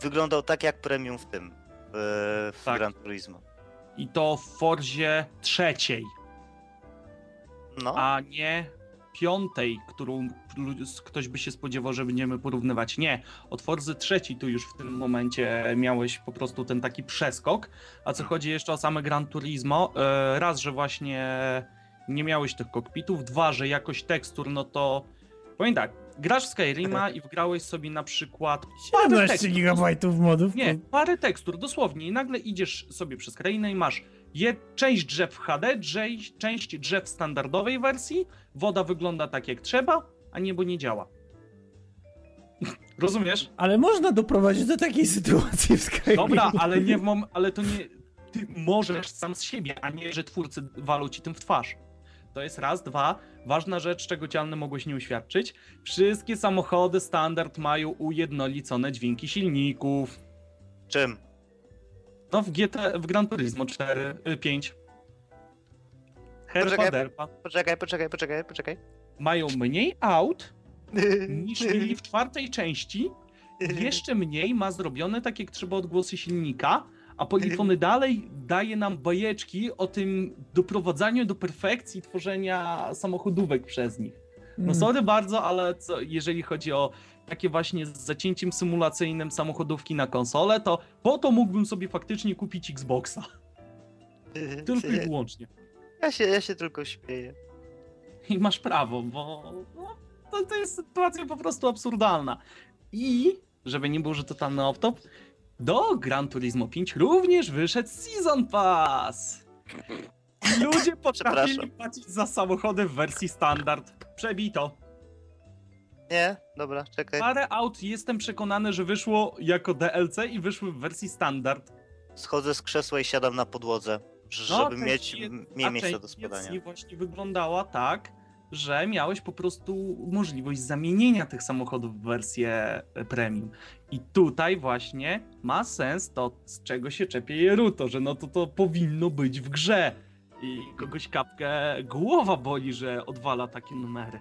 wyglądał tak jak premium w tym, w, w Tak. Gran Turismo. I to w Forzie trzeciej, No, a nie piątej, którą ktoś by się spodziewał, że będziemy porównywać. Nie, od Forzy trzeciej tu już w tym momencie miałeś po prostu ten taki przeskok. A co chodzi jeszcze o same Gran Turismo, e, raz, że właśnie nie miałeś tych kokpitów, dwa, że jakość tekstur, no to powiem tak, grasz w Skyrima i wgrałeś sobie na przykład parę 17 tekstur. gigabajtów modów. Nie, parę tekstur, dosłownie. I nagle idziesz sobie przez krainę i masz je, część drzew w HD, część, część drzew w standardowej wersji, woda wygląda tak jak trzeba, a niebo nie działa. Rozumiesz? Ale można doprowadzić do takiej sytuacji w Skyrim. Dobra, ale nie w mom- ale to nie. Ty możesz sam z siebie, a nie, że twórcy walą ci tym w twarz. To jest raz, dwa. Ważna rzecz, czego cialny mogłeś nie uświadczyć. Wszystkie samochody standard mają ujednolicone dźwięki silników. czym? No w GT, w Gran Turismo 4, y, 5. Herpa Poczekaj. derpa. Poczekaj, poczekaj, poczekaj, poczekaj. Mają mniej aut niż mieli w czwartej części. Jeszcze mniej ma zrobione tak jak trzeba odgłosy silnika, a Polyphony dalej daje nam bajeczki o tym doprowadzaniu do perfekcji tworzenia samochodówek przez nich. No Mm. sorry bardzo, ale co, jeżeli chodzi o takie właśnie z zacięciem symulacyjnym samochodówki na konsolę, to po to mógłbym sobie faktycznie kupić Xboxa. Tylko i wyłącznie. Ja się, ja się tylko śmieję. I masz prawo, bo no, to, to jest sytuacja po prostu absurdalna. I, żeby nie było, że totalny off-top, do Gran Turismo 5 również wyszedł Season Pass. Ludzie potrafili płacić za samochody w wersji standard. Przebito. Nie? Dobra, czekaj. Parę aut jestem przekonany, że wyszło jako DLC i wyszły w wersji standard. Schodzę z krzesła i siadam na podłodze, No, część mieć mniej miejsca do spadania. DLC właśnie wyglądała tak, że miałeś po prostu możliwość zamienienia tych samochodów w wersję e, premium. I tutaj właśnie ma sens to, z czego się czepie Jeruto, że no to to powinno być w grze. I kogoś kapkę głowa boli, że odwala takie numery.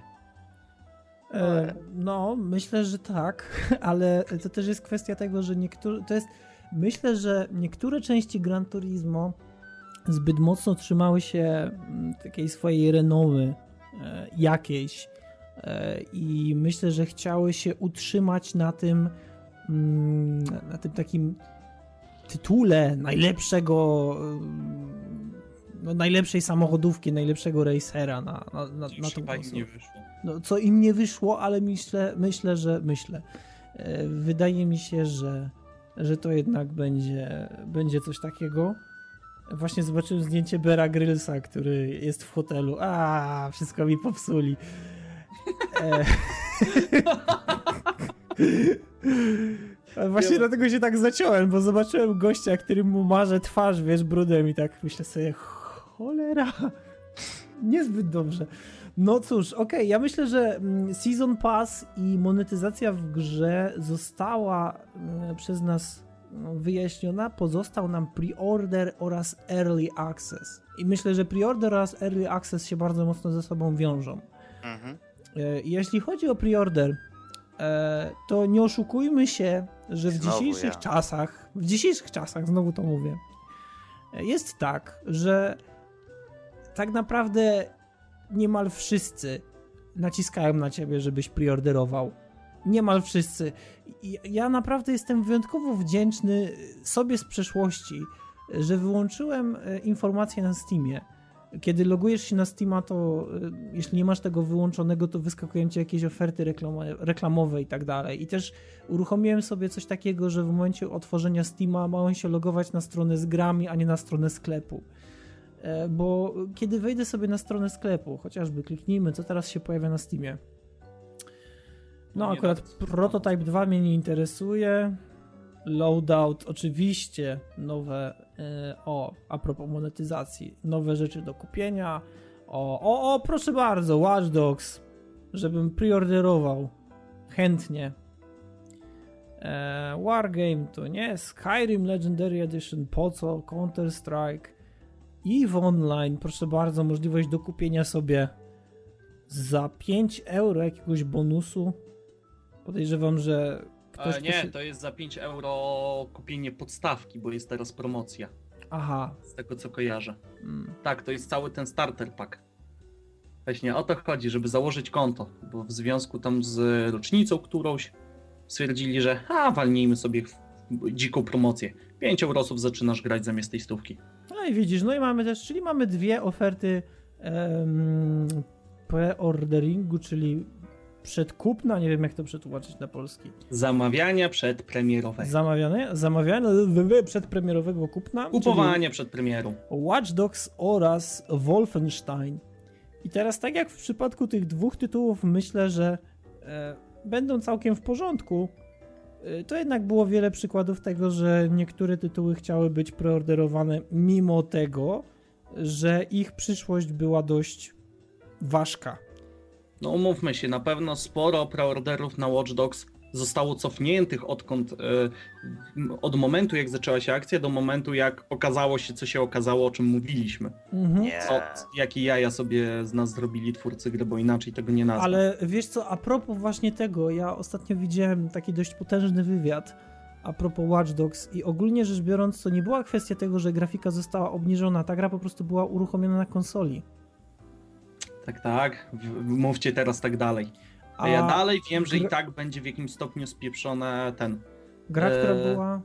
E, no, myślę, że tak, ale to też jest kwestia tego, że niektóre. To jest. Myślę, że niektóre części Gran Turismo zbyt mocno trzymały się mm, takiej swojej renomy e, jakiejś. E, I myślę, że chciały się utrzymać na tym, mm, na tym takim tytule najlepszego, mm, no, najlepszej samochodówki, najlepszego racera na, na, na, na tą konsolę. nie wyszło. No, co im nie wyszło, ale myślę, myślę, że myślę. E, Wydaje mi się, że, że to jednak będzie, będzie coś takiego. Właśnie zobaczyłem zdjęcie Bera Grylsa, który jest w hotelu. A, wszystko mi popsuli. E... Właśnie Ja- dlatego się tak zaciąłem, bo zobaczyłem gościa, który mu marze twarz, wiesz, brudem i tak myślę sobie, cholera, niezbyt dobrze. No cóż, okej, ja myślę, że mm, Season Pass i monetyzacja w grze została mm, przez nas no, wyjaśniona. Pozostał nam pre-order oraz early access. I myślę, że pre-order oraz early access się bardzo mocno ze sobą wiążą. Mhm. E, Jeśli chodzi o preorder, e, to nie oszukujmy się, że w Znowu dzisiejszych ja. czasach, w dzisiejszych czasach, znowu to mówię, e, jest tak, że tak naprawdę niemal wszyscy naciskają na ciebie, żebyś preorderował. Niemal wszyscy. Ja naprawdę jestem wyjątkowo wdzięczny sobie z przeszłości, że wyłączyłem e, informacje na Steamie, Kiedy logujesz się na Steama, to y, jeśli nie masz tego wyłączonego, to wyskakują ci jakieś oferty reklamo- reklamowe i tak dalej. I też uruchomiłem sobie coś takiego, że w momencie otworzenia Steama ma on się logować na stronę z grami, a nie na stronę sklepu. E, Bo kiedy wejdę sobie na stronę sklepu, chociażby kliknijmy, co teraz się pojawia na Steamie. No, Nie akurat nawet. Prototype 2 mnie nie interesuje. Loadout, oczywiście nowe, e, o, a propos monetyzacji, nowe rzeczy do kupienia. O, o, o, proszę bardzo, Watch Dogs, żebym preorderował chętnie. E, Wargame to nie, Skyrim Legendary Edition, po co, Counter Strike, EVE Online, proszę bardzo, możliwość do kupienia sobie za 5 euro jakiegoś bonusu. Podejrzewam, że ktoś E, kto nie, się... to jest za 5 euro kupienie podstawki, bo jest teraz promocja. Aha. Z tego co kojarzę. Mm. Tak, to jest cały ten starter pack. Właśnie o to chodzi, żeby założyć konto, bo w związku tam z rocznicą którąś stwierdzili, że a, walnijmy sobie dziką promocję. 5 eurosów zaczynasz grać zamiast tej stówki. No i widzisz, no i mamy też, czyli mamy dwie oferty pre-orderingu, czyli przedkupna, nie wiem jak to przetłumaczyć na polski. Zamawiania przedpremierowe. Zamawiane, zamawiane przedpremierowego kupna. Kupowanie przed premierą. Watch Dogs oraz Wolfenstein. I teraz tak jak w przypadku tych dwóch tytułów myślę, że e, będą całkiem w porządku, e, to jednak było wiele przykładów tego, że niektóre tytuły chciały być preorderowane mimo tego, że ich przyszłość była dość ważka. No umówmy się, na pewno sporo preorderów na Watch Dogs zostało cofniętych odkąd, e, od momentu jak zaczęła się akcja do momentu jak okazało się co się okazało, o czym mówiliśmy. Mhm. Nie. Co, jakie jaja sobie z nas zrobili twórcy gry, bo inaczej tego nie nazwę. Ale wiesz co, a propos właśnie tego, ja ostatnio widziałem taki dość potężny wywiad a propos Watch Dogs i ogólnie rzecz biorąc to nie była kwestia tego, że grafika została obniżona, ta gra po prostu była uruchomiona na konsoli. Tak, tak. Mówcie teraz tak dalej. A, ja dalej wiem, że i tak będzie w jakimś stopniu spieprzone ten. Gra, która Eee, była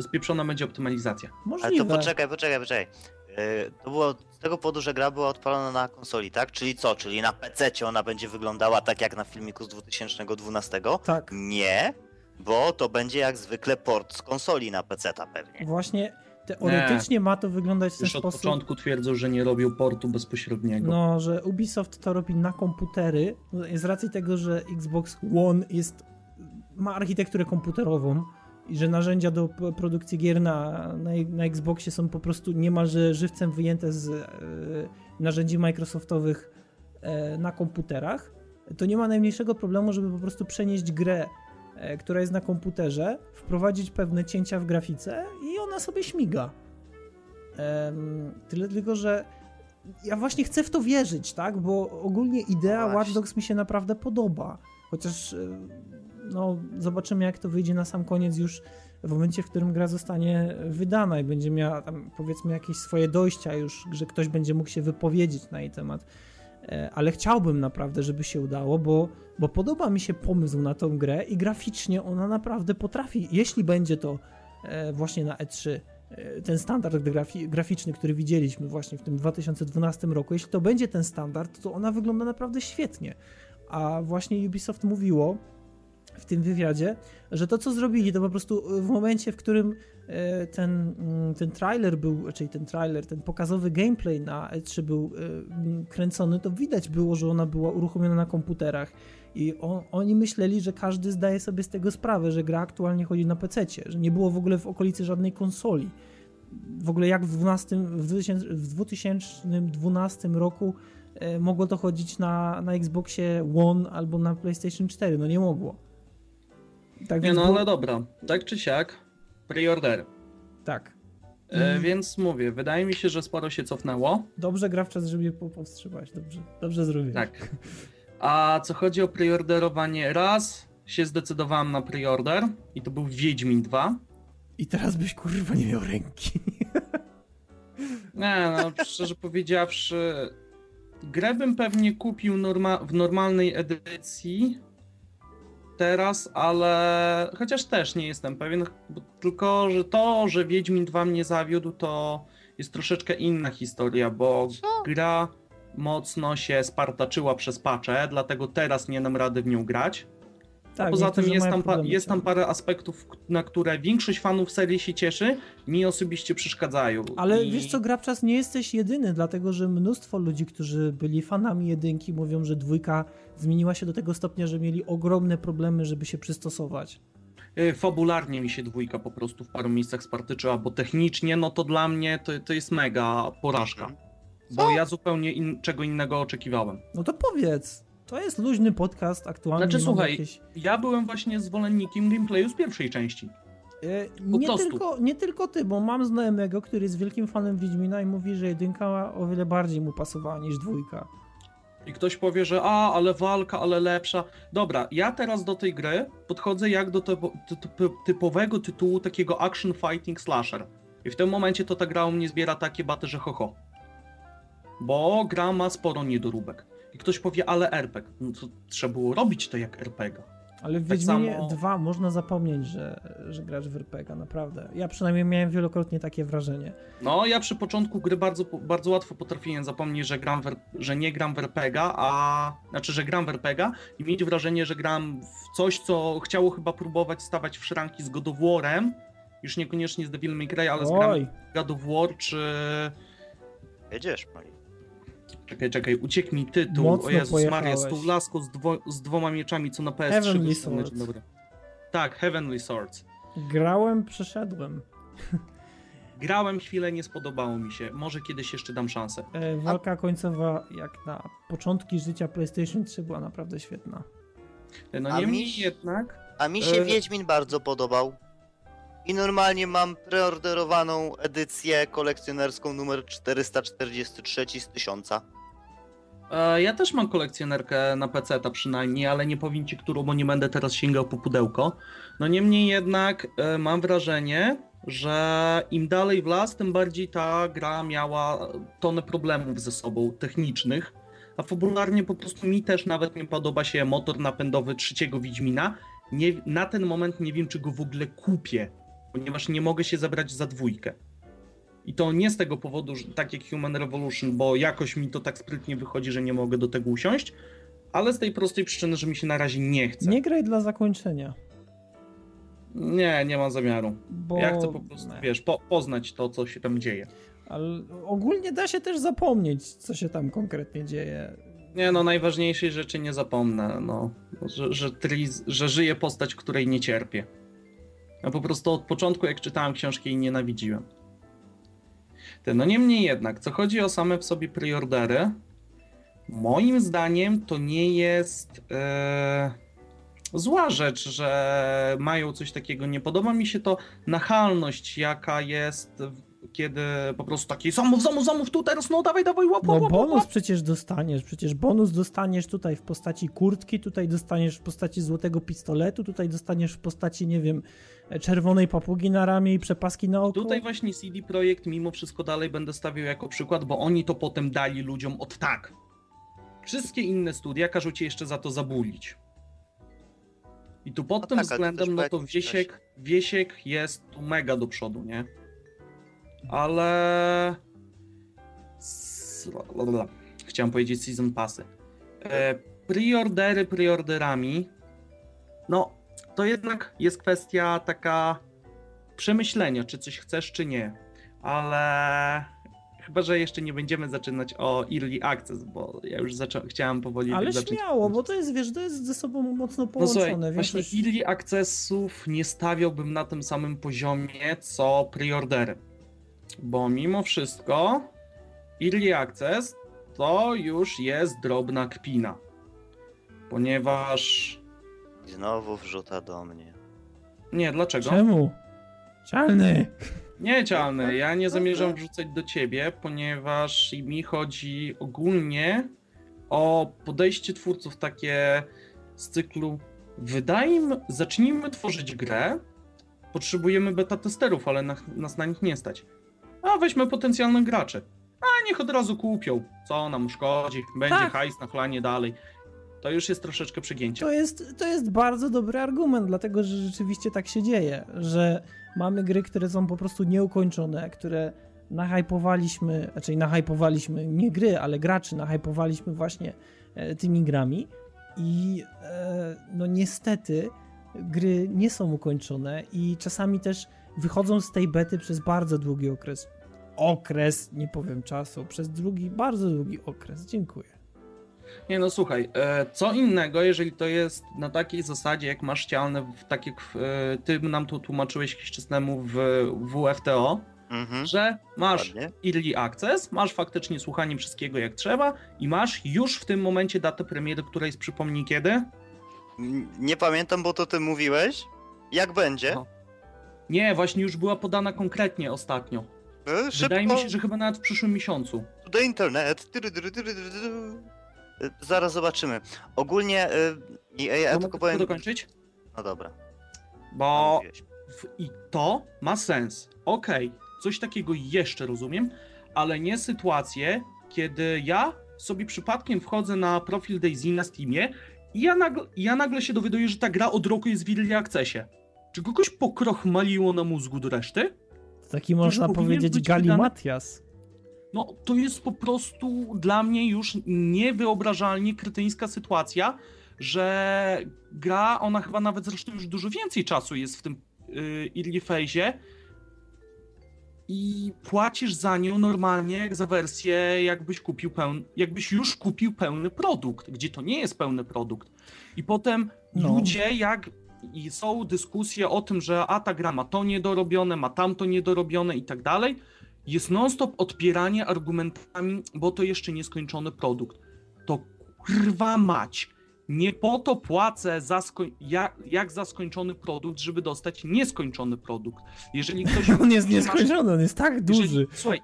Spieprzona będzie optymalizacja. Ale możliwe. to poczekaj, poczekaj, poczekaj. Yy, To było z tego powodu, że gra była odpalona na konsoli, tak? Czyli co? Czyli na PC ona będzie wyglądała tak jak na filmiku z 2012? Tak, Nie, bo to będzie jak zwykle port z konsoli na PC pewnie. właśnie teoretycznie ma to wyglądać w ten Już od sposób. początku twierdzą, że nie robią portu bezpośredniego. No, że Ubisoft to robi na komputery, z racji tego, że Xbox One jest, ma architekturę komputerową i że narzędzia do produkcji gier na, na, na Xboxie są po prostu niemalże żywcem wyjęte z e, narzędzi Microsoftowych e, na komputerach, to nie ma najmniejszego problemu, żeby po prostu przenieść grę, która jest na komputerze, wprowadzić pewne cięcia w grafice i ona sobie śmiga. Tyle tylko, że ja właśnie chcę w to wierzyć, tak? Bo ogólnie idea Właśnie. Watch Dogs mi się naprawdę podoba. Chociaż e, no, zobaczymy, jak to wyjdzie na sam koniec już w momencie, w którym gra zostanie wydana i będzie miała tam powiedzmy jakieś swoje dojścia już, że ktoś będzie mógł się wypowiedzieć na jej temat. E, Ale chciałbym naprawdę, żeby się udało, bo, bo podoba mi się pomysł na tą grę i graficznie ona naprawdę potrafi, jeśli będzie to e, właśnie na E3, e, ten standard grafi graficzny, który widzieliśmy właśnie w tym 2012 roku, jeśli to będzie ten standard, to ona wygląda naprawdę świetnie. A właśnie Ubisoft mówiło w tym wywiadzie, że to co zrobili, to po prostu w momencie, w którym ten, mm, ten trailer był, czyli ten trailer, ten pokazowy gameplay na E3 był e, kręcony, to widać było, że ona była uruchomiona na komputerach. I on, oni myśleli, że każdy zdaje sobie z tego sprawę, że gra aktualnie chodzi na PC, że nie było w ogóle w okolicy żadnej konsoli. W ogóle jak w, 12, w, 2000, w 2012 roku e, mogło to chodzić na, na Xboxie One albo na PlayStation 4? No nie mogło. Tak Nie no, było- ale dobra. Tak czy siak, preorder. Tak. E, Mm. więc mówię, wydaje mi się, że sporo się cofnęło. Dobrze gra w czas, żeby je po- powstrzymać. Dobrze, dobrze zrobić. Tak. A co chodzi o preorderowanie, raz się zdecydowałem na preorder i to był Wiedźmin 2. I teraz byś kurwa nie miał ręki. Nie, no szczerze powiedziawszy, grę bym pewnie kupił norma- w normalnej edycji teraz, ale chociaż też nie jestem pewien, tylko że to, że Wiedźmin 2 mnie zawiódł, to jest troszeczkę inna historia, bo Co? gra mocno się spartaczyła przez pacze, dlatego teraz nie dam rady w nią grać. Tak, Poza tym jest tam, problemy jest tam parę aspektów, na które większość fanów serii się cieszy, mi osobiście przeszkadzają. Ale I- wiesz co, Grabczas, nie jesteś jedyny, dlatego że mnóstwo ludzi, którzy byli fanami jedynki, mówią, że dwójka zmieniła się do tego stopnia, że mieli ogromne problemy, żeby się przystosować. Y, Fabularnie mi się dwójka po prostu w paru miejscach spartyczyła, bo technicznie, no to dla mnie to, to jest mega porażka. Mhm. Bo ja zupełnie in, czego innego oczekiwałem. No to powiedz, to jest luźny podcast, aktualnie Znaczy, słuchaj, jakieś... Ja byłem właśnie zwolennikiem gameplayu z pierwszej części. E, po nie, prostu. tylko, nie tylko ty, bo mam znajomego, który jest wielkim fanem Wiedźmina i mówi, że jedynka o wiele bardziej mu pasowała niż dwójka. I ktoś powie, że a, ale walka, ale lepsza. Dobra, ja teraz do tej gry podchodzę jak do typo, ty, ty, typowego tytułu takiego action fighting slasher. I w tym momencie to ta gra u mnie zbiera takie baty, że ho, ho. Bo gra ma sporo niedoróbek. I ktoś powie, ale RPG. No to trzeba było robić to jak RPG. Ale w Tak Wiedźminie samo- 2 można zapomnieć, że, że grasz w RPG, naprawdę. Ja przynajmniej miałem wielokrotnie takie wrażenie. No, ja przy początku gry bardzo, bardzo łatwo potrafiłem zapomnieć, że, gram w, że nie gram w RPGa, a znaczy, że gram w RPGa i mieć wrażenie, że gram w coś, co chciało chyba próbować stawać w szranki z God of War'em, już niekoniecznie z Devil May Cry, ale z Oj, w God of War, czy... Jedziesz, Mali. Czekaj, czekaj, uciekł mi tytuł, Mocno o Jezus Maria, z pojechałeś. tą laską z, dwo, z dwoma mieczami, co na PS3 Heavenly Swords. dobry. Tak, Heavenly Swords. grałem, przeszedłem. Grałem chwilę, nie spodobało mi się, może kiedyś jeszcze dam szansę. E, walka końcowa, jak na początki życia PlayStation 3 była naprawdę świetna. No A niemniej mi- jednak... A mi się E. Wiedźmin bardzo podobał. I normalnie mam preorderowaną edycję kolekcjonerską numer 443 z 1000. E, Ja też mam kolekcjonerkę na PC przynajmniej, ale nie powiem ci którą, bo nie będę teraz sięgał po pudełko. No niemniej jednak e, mam wrażenie, że im dalej w las, tym bardziej ta gra miała tonę problemów ze sobą technicznych. A fabularnie po prostu mi też nawet nie podoba się motor napędowy trzeciego Wiedźmina. Nie, na ten moment nie wiem, czy go w ogóle kupię, ponieważ nie mogę się zabrać za dwójkę. I to nie z tego powodu, że tak jak Human Revolution, bo jakoś mi to tak sprytnie wychodzi, że nie mogę do tego usiąść, ale z tej prostej przyczyny, że mi się na razie nie chce. Nie graj dla zakończenia, nie, nie mam zamiaru. bo... Ja chcę po prostu, nie. wiesz, po, poznać to, co się tam dzieje. Ale ogólnie da się też zapomnieć, co się tam konkretnie dzieje. Nie no, najważniejszej rzeczy nie zapomnę, no, że, że, Tris, że żyje postać, której nie cierpię. Ja po prostu od początku, jak czytałem książki, jej nienawidziłem. Te, no niemniej jednak, co chodzi o same w sobie preordery, moim zdaniem to nie jest e, zła rzecz, że mają coś takiego. Nie podoba mi się to nachalność, jaka jest, kiedy po prostu taki zamów, zamów, zamów, tu teraz, no dawaj, dawaj, łap, No łap, łap, łap. bonus przecież dostaniesz, przecież bonus dostaniesz tutaj w postaci kurtki, tutaj dostaniesz w postaci złotego pistoletu, tutaj dostaniesz w postaci, nie wiem, czerwonej papugi na ramię i przepaski na oko. Tutaj właśnie CD Projekt mimo wszystko dalej będę stawiał jako przykład, bo oni to potem dali ludziom od tak. Wszystkie inne studia każą cię jeszcze za to zabulić. I tu pod No tym tak, względem, no to Wiesiek, Wiesiek jest tu mega do przodu, nie? Ale... Chciałem powiedzieć season passy. E, preordery preorderami, no to jednak jest kwestia taka przemyślenia, czy coś chcesz, czy nie. Ale chyba, że jeszcze nie będziemy zaczynać o Early Access, bo ja już chciałem powoli Ale zacząć. śmiało, bo to jest, wiesz, to jest ze sobą mocno No słuchaj, połączone. właśnie. Early Accessów nie stawiałbym na tym samym poziomie, co preordery. Bo mimo wszystko Early Access to już jest drobna kpina. Ponieważ... Znowu wrzuta do mnie. Nie, dlaczego? Czemu? Cialny! Nie, Cialny, ja nie zamierzam wrzucać do ciebie, ponieważ mi chodzi ogólnie o podejście twórców takie z cyklu wydaje mi, zacznijmy tworzyć grę, potrzebujemy beta testerów, ale na, nas na nich nie stać. A weźmy potencjalnych graczy. A niech od razu kupią. Co nam szkodzi? Będzie Tak. hajs na chlanie dalej. To już jest troszeczkę przegięcie. To jest, to jest bardzo dobry argument, dlatego że rzeczywiście tak się dzieje, że mamy gry, które są po prostu nieukończone, które nahypowaliśmy, znaczy nahypowaliśmy nie gry, ale graczy, nahypowaliśmy właśnie e, tymi grami i e, no niestety gry nie są ukończone i czasami też wychodzą z tej bety przez bardzo długi okres. Okres, nie powiem czasu, przez długi, bardzo długi okres. Dziękuję. Nie no słuchaj, e, co innego, jeżeli to jest na takiej zasadzie, jak masz w, tak jak e, ty nam to tłumaczyłeś jakiś czas temu w WFTO, Mhm. że masz Ładnie. early access, masz faktycznie słuchanie wszystkiego jak trzeba i masz już w tym momencie datę premiery, która jest przypomnij kiedy? Nie pamiętam, bo to ty mówiłeś. Jak będzie? Aha. Nie, właśnie już była podana konkretnie ostatnio. E, Szybko Wydaje mi się, że chyba nawet w przyszłym miesiącu. do internet. Tyry, tyry, tyry, tyry, tyry. E, Zaraz zobaczymy. Ogólnie e, i ja, tylko powiem. dokończyć? No dobra. Bo mówiłeś. w, i to ma sens. Okej, coś takiego jeszcze rozumiem, ale nie sytuację, kiedy ja sobie przypadkiem wchodzę na profil Daisy na Steamie i ja nagle, ja nagle się dowiaduję, że ta gra od roku jest w Early Accessie. Czy kogoś pokrochmaliło na mózgu do reszty? Taki można powiedzieć galimatias. No, to jest po prostu dla mnie już niewyobrażalnie krytyńska sytuacja, że gra, ona chyba nawet zresztą już dużo więcej czasu jest w tym yy, early phase'ie i płacisz za nią normalnie jak za wersję, jakbyś kupił pełny, jakbyś już kupił pełny produkt, gdzie to nie jest pełny produkt. I potem No. ludzie jak i są dyskusje o tym, że a ta gra ma to niedorobione, ma tamto niedorobione i tak dalej, jest non-stop odpieranie argumentami, bo to jeszcze nieskończony produkt. To kurwa mać. Nie po to płacę za jak, jak za skończony produkt, żeby dostać nieskończony produkt. Jeżeli ktoś On jest nieskończony, on jest tak duży. jeżeli, słuchaj,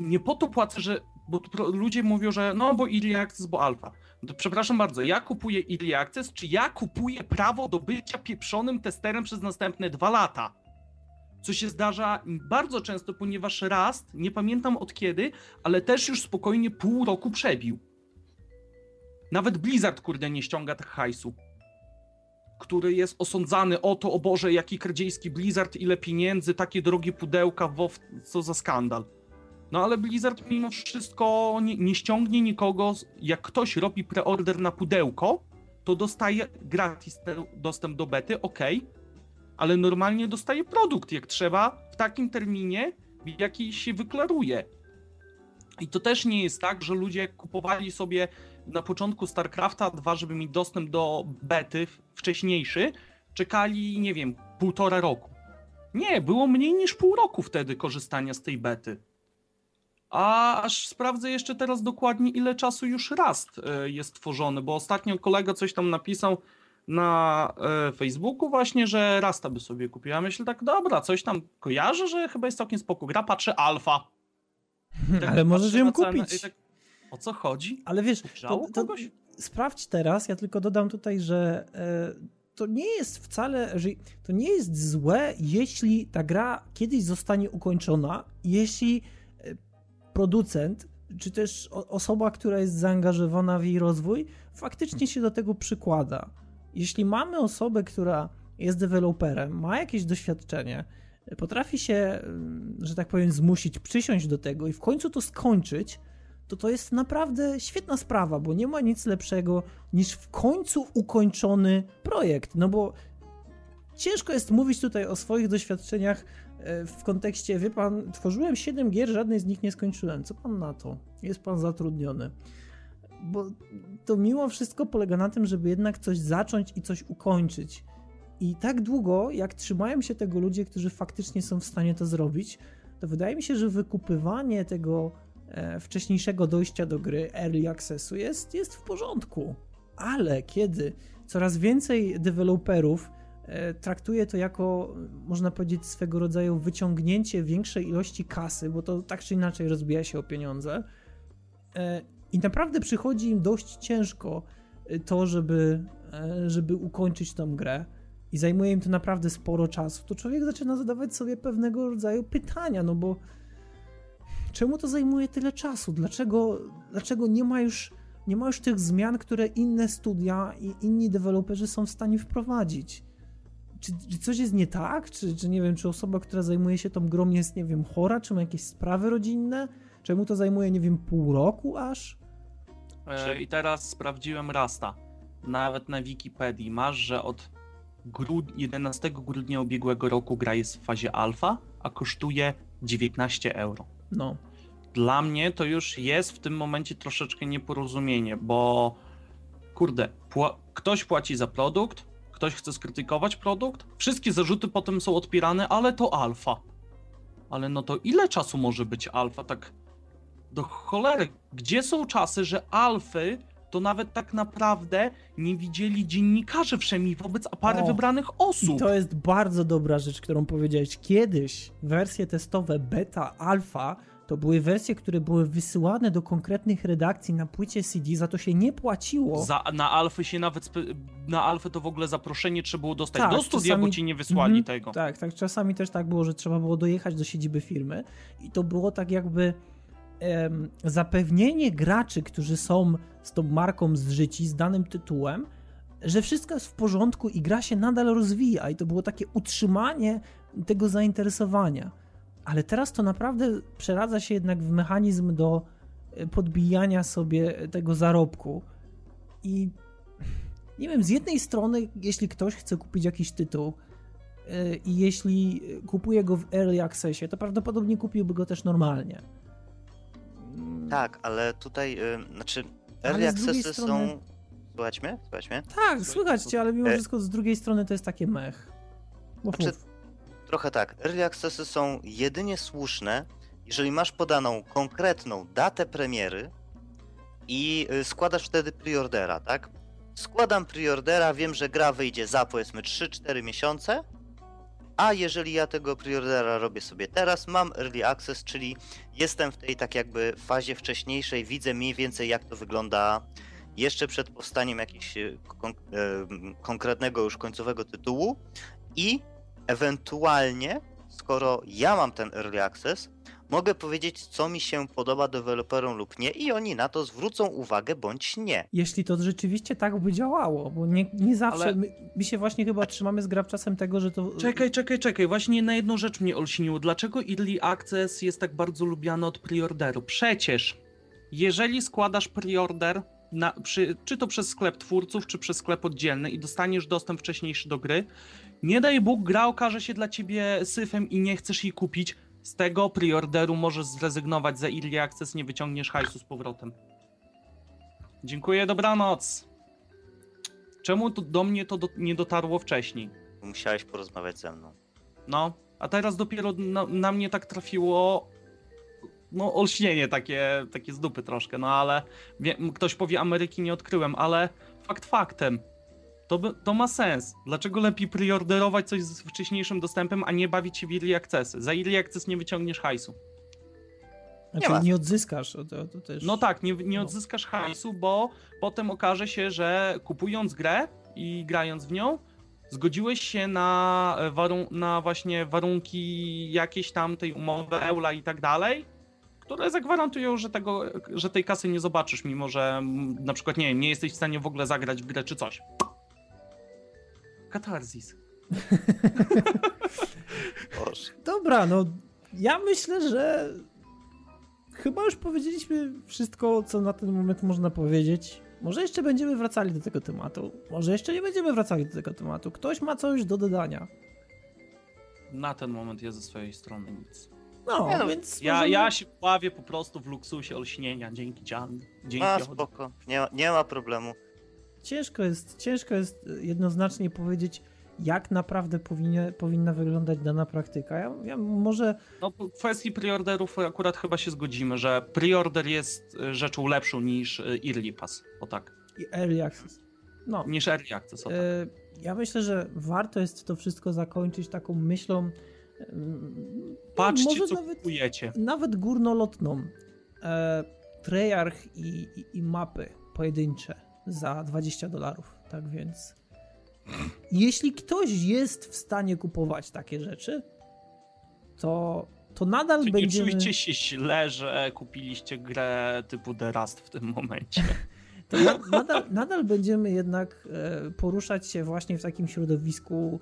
nie po to płacę, że. Bo ludzie mówią, że no bo Access, bo alfa. No przepraszam bardzo, ja kupuję Early Access, czy ja kupuję prawo do bycia pieprzonym testerem przez następne dwa lata? Co się zdarza bardzo często, ponieważ Rust, nie pamiętam od kiedy, ale też już spokojnie pół roku przebił. Nawet Blizzard, kurde, nie ściąga tych hajsu. Który jest osądzany o to, o Boże, jaki kradziejski Blizzard, ile pieniędzy, takie drogie pudełka, WoW, co za skandal. No ale Blizzard mimo wszystko nie, nie ściągnie nikogo. Jak ktoś robi preorder na pudełko, to dostaje gratis dostęp do bety, ok, ale normalnie dostaje produkt jak trzeba, w takim terminie, w jaki się wyklaruje. I to też nie jest tak, że ludzie kupowali sobie na początku StarCrafta 2, żeby mieć dostęp do bety wcześniejszy, czekali, nie wiem, półtora roku. Nie, było mniej niż pół roku wtedy korzystania z tej bety. A aż sprawdzę jeszcze teraz dokładnie, ile czasu już Rust e, jest tworzony, bo ostatnio kolega coś tam napisał na e, Facebooku właśnie, że Rasta by sobie kupiła. Myślę tak, dobra, coś tam kojarzę, że chyba jest całkiem spoko. Gra, patrzę alfa. Tak Ale możesz ją kupić. Tak, o co chodzi? Ale wiesz, to, to sprawdź teraz, ja tylko dodam tutaj, że e, to nie jest wcale, że to nie jest złe, jeśli ta gra kiedyś zostanie ukończona, jeśli producent, czy też osoba, która jest zaangażowana w jej rozwój, faktycznie się do tego przykłada. Jeśli mamy osobę, która jest deweloperem, ma jakieś doświadczenie, potrafi się, mm, że tak powiem, zmusić, przysiąść do tego i w końcu to skończyć, to to jest naprawdę świetna sprawa, bo nie ma nic lepszego niż w końcu ukończony projekt. No bo ciężko jest mówić tutaj o swoich doświadczeniach w kontekście, wie pan, tworzyłem 7 gier, żadnej z nich nie skończyłem. Co pan na to? Jest pan zatrudniony. Bo to mimo wszystko polega na tym, żeby jednak coś zacząć i coś ukończyć. I tak długo, jak trzymają się tego ludzie, którzy faktycznie są w stanie to zrobić, to wydaje mi się, że wykupywanie tego e, wcześniejszego dojścia do gry, early accessu jest, jest w porządku. Ale kiedy coraz więcej deweloperów e, traktuje to jako, można powiedzieć, swego rodzaju wyciągnięcie większej ilości kasy, bo to tak czy inaczej rozbija się o pieniądze, e, i naprawdę przychodzi im dość ciężko e, to, żeby, e, żeby ukończyć tą grę, i zajmuje im to naprawdę sporo czasu, to człowiek zaczyna zadawać sobie pewnego rodzaju pytania, no bo czemu to zajmuje tyle czasu? Dlaczego, dlaczego nie, ma już, nie ma już tych zmian, które inne studia i inni deweloperzy są w stanie wprowadzić? Czy, czy coś jest nie tak? Czy, czy nie wiem, czy osoba, która zajmuje się tą grą jest, nie wiem, chora, czy ma jakieś sprawy rodzinne? Czemu to zajmuje, nie wiem, pół roku aż? E, I teraz sprawdziłem Rasta. Nawet na Wikipedii masz, że od grud 11 grudnia ubiegłego roku gra jest w fazie alfa, a kosztuje 19 euro. No. Dla mnie to już jest w tym momencie troszeczkę nieporozumienie, bo kurde, pła ktoś płaci za produkt, ktoś chce skrytykować produkt, wszystkie zarzuty potem są odpierane, ale to alfa. Ale no to ile czasu może być alfa? Tak do cholery, gdzie są czasy, że alfy to nawet tak naprawdę nie widzieli dziennikarze wszemi wobec parę O, wybranych I osób. to jest bardzo dobra rzecz, którą powiedziałeś. Kiedyś wersje testowe beta, alfa to były wersje, które były wysyłane do konkretnych redakcji na płycie CD, za to się nie płaciło. Za, na alfy się nawet, na alfę to w ogóle zaproszenie trzeba było dostać Tak, do studia, czasami- bo ci nie wysłali Mhm, tego. Tak, tak. Czasami też tak było, że trzeba było dojechać do siedziby firmy i to było tak jakby em, zapewnienie graczy, którzy są z tą marką zżyci, z danym tytułem, że wszystko jest w porządku i gra się nadal rozwija i to było takie utrzymanie tego zainteresowania. Ale teraz to naprawdę przeradza się jednak w mechanizm do e, podbijania sobie tego zarobku. I nie wiem, z jednej strony, jeśli ktoś chce kupić jakiś tytuł, yy, i jeśli kupuje go w Early Accessie, to prawdopodobnie kupiłby go też normalnie. Mm, Tak, ale tutaj, y, znaczy, early accessy strony- są... Słuchać mnie? Słuchać mnie? Tak, słychać cię, ale mimo E- wszystko z drugiej strony to jest takie mech. Znaczy, mów. Trochę tak. Early accessy są jedynie słuszne, jeżeli masz podaną konkretną datę premiery i y, składasz wtedy preordera, tak? Składam preordera, wiem, że gra wyjdzie za powiedzmy 3-4 miesiące, a jeżeli ja tego preordera robię sobie teraz, mam early access, czyli jestem w tej tak jakby fazie wcześniejszej, widzę mniej więcej jak to wygląda jeszcze przed powstaniem jakiegoś y, kon- em, konkretnego już końcowego tytułu i ewentualnie, skoro ja mam ten early access, mogę powiedzieć, co mi się podoba deweloperom lub nie, i oni na to zwrócą uwagę bądź nie. Jeśli to rzeczywiście tak by działało, bo nie, nie zawsze. Ale- My, my się właśnie chyba trzymamy z czasem tego, że to. Czekaj, czekaj, czekaj. Właśnie na jedną rzecz mnie olśniło. Dlaczego Early Access jest tak bardzo lubiany od preorderu? Przecież, jeżeli składasz preorder, na, przy, czy to przez sklep twórców, czy przez sklep oddzielny i dostaniesz dostęp wcześniejszy do gry, nie daj Bóg, gra okaże się dla ciebie syfem i nie chcesz jej kupić, z tego preorderu możesz zrezygnować za Early Access, nie wyciągniesz hajsu z powrotem. Dziękuję, dobranoc. Czemu to, do mnie to do, nie dotarło wcześniej? Musiałeś porozmawiać ze mną. No, a teraz dopiero na, na mnie tak trafiło. No, olśnienie takie, takie z dupy troszkę, no ale wie, ktoś powie, Ameryki nie odkryłem, ale fakt faktem. To, by, to ma sens. Dlaczego lepiej preorderować coś z wcześniejszym dostępem, a nie bawić się w early accessy? Za early access nie wyciągniesz hajsu. Znaczy, ma. nie odzyskasz. To, to też... No tak, nie, nie No. odzyskasz hajsu, bo potem okaże się, że kupując grę i grając w nią, zgodziłeś się na, e, warun- na właśnie warunki jakiejś tam tej umowy, eula i tak dalej, które zagwarantują, że, tego, że tej kasy nie zobaczysz, mimo że mm, na przykład, nie wiem, nie jesteś w stanie w ogóle zagrać w grę czy coś. Katarzis. Dobra, no ja myślę, że chyba już powiedzieliśmy wszystko, co na ten moment można powiedzieć. Może jeszcze będziemy wracali do tego tematu, może jeszcze nie będziemy wracali do tego tematu. Ktoś ma coś do dodania. Na ten moment jest ze swojej strony nic. No, Nie no, więc Ja, możemy... ja się bawię po prostu w luksusie olśnienia, dzięki Dzian, dzięki A, spoko, nie ma, nie ma problemu. Ciężko jest, ciężko jest jednoznacznie powiedzieć, jak naprawdę powinie, powinna wyglądać dana praktyka. Ja, ja może No, w kwestii preorderów akurat chyba się zgodzimy, że preorder jest y, rzeczą lepszą niż y, Early Pass, o tak. i early access. No, Niż Early Access, o tak. E, Ja myślę, że warto jest to wszystko zakończyć taką myślą. Mm, Patrzcie, może co nawet, kupujecie. nawet górnolotną. E, Treyarch i, i, i mapy pojedyncze za 20 dolarów. Tak więc. Jeśli ktoś jest w stanie kupować takie rzeczy, to, to nadal Czy nie będziemy. czujcie się źle, że kupiliście grę typu The Rust w tym momencie? to na, nadal, nadal będziemy jednak e, poruszać się właśnie w takim środowisku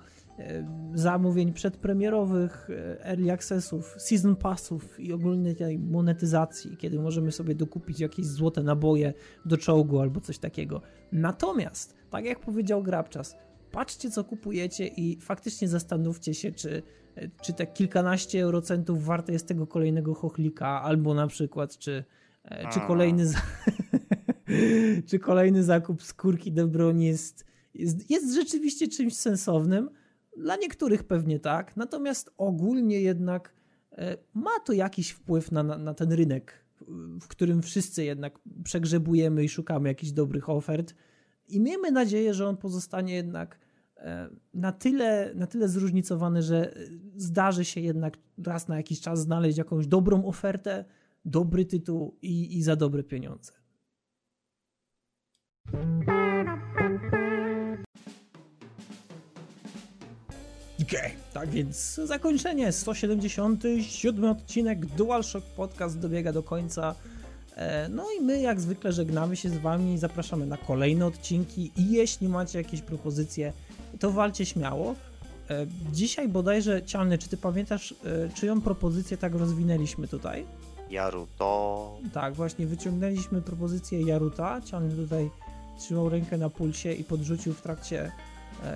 zamówień przedpremierowych, e, early accessów, season passów i ogólnie tej monetyzacji, kiedy możemy sobie dokupić jakieś złote naboje do czołgu albo coś takiego. Natomiast, tak jak powiedział Grabczas, patrzcie co kupujecie i faktycznie zastanówcie się, czy, e, czy te kilkanaście eurocentów warte jest tego kolejnego chochlika, albo na przykład, czy, e, czy kolejny za... czy kolejny zakup skórki do broni jest, jest, jest rzeczywiście czymś sensownym. Dla niektórych pewnie tak, natomiast ogólnie jednak e, ma to jakiś wpływ na, na, na ten rynek, w którym wszyscy jednak przegrzebujemy i szukamy jakichś dobrych ofert. I miejmy nadzieję, że on pozostanie jednak e, na tyle, na tyle zróżnicowany, że zdarzy się jednak raz na jakiś czas znaleźć jakąś dobrą ofertę, dobry tytuł i, i za dobre pieniądze. Tak więc zakończenie. 177 odcinek DualShock Podcast dobiega do końca. E, No i my jak zwykle żegnamy się z wami, zapraszamy na kolejne odcinki i jeśli macie jakieś propozycje, to walcie śmiało. E, Dzisiaj bodajże, Cialny, czy ty pamiętasz, e, czyją propozycję tak rozwinęliśmy tutaj? Jaruto. Tak, właśnie wyciągnęliśmy propozycję Jaruta. Cialny tutaj trzymał rękę na pulsie i podrzucił w trakcie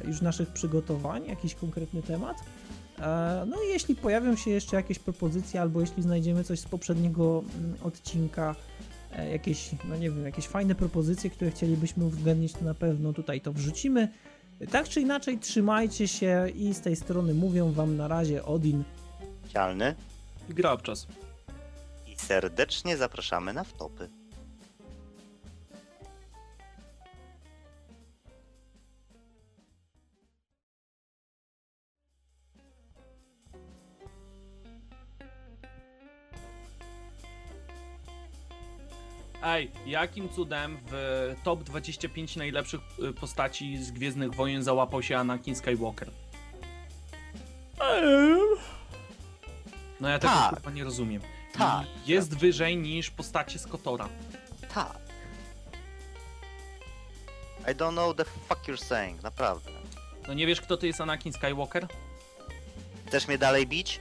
już naszych przygotowań jakiś konkretny temat. E, No i jeśli pojawią się jeszcze jakieś propozycje, albo jeśli znajdziemy coś z poprzedniego mm, odcinka, e, jakieś, no nie wiem, jakieś fajne propozycje, które chcielibyśmy uwzględnić, to na pewno tutaj to wrzucimy. Tak czy inaczej, trzymajcie się i z tej strony mówią Wam na razie Odin. Cialny. I Grabczas. I serdecznie zapraszamy na wtopy. Ej, jakim cudem w top 25 najlepszych y, postaci z Gwiezdnych Wojen załapał się Anakin Skywalker? No ja tego Tak. chyba nie rozumiem. Tak. Jest wyżej niż postacie z Kotora. Tak. I don't know the fuck you're saying, naprawdę. No nie wiesz kto to jest Anakin Skywalker? Chcesz mnie dalej bić?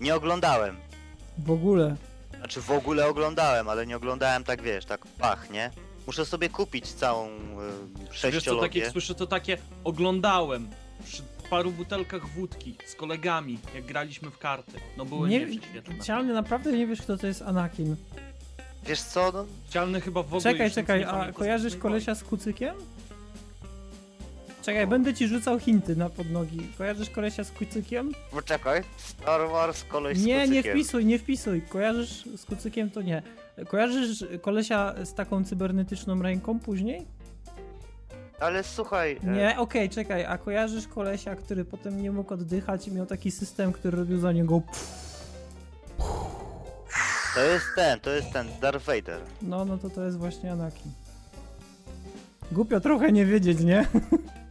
Nie oglądałem. W ogóle. Znaczy w ogóle oglądałem, ale nie oglądałem tak wiesz, tak pach, nie? Muszę sobie kupić całą y, Wiesz co, sześciologię. jak słyszę to takie oglądałem przy paru butelkach wódki z kolegami, jak graliśmy w karty. No były Nie, nieprześwietne. Cialny, naprawdę nie wiesz, kto to jest Anakin. Wiesz co, no, Cialny chyba w ogóle Czekaj, już nic czekaj, nie a pamięta z kojarzysz Gwiezdnych kolesia z kucykiem? Czekaj, będę ci rzucał hinty na podnogi. Kojarzysz kolesia z kucykiem? poczekaj. Star Wars, koleś z Nie, nie kucykiem. wpisuj, nie wpisuj. Kojarzysz z kucykiem to nie. Kojarzysz kolesia z taką cybernetyczną ręką później? Ale słuchaj, e, Nie, okej, czekaj, a kojarzysz kolesia, który potem nie mógł oddychać i miał taki system, który robił za niego to jest ten, to jest ten, Darth Vader. No, no to to jest właśnie Anakin. Głupio trochę nie wiedzieć, nie?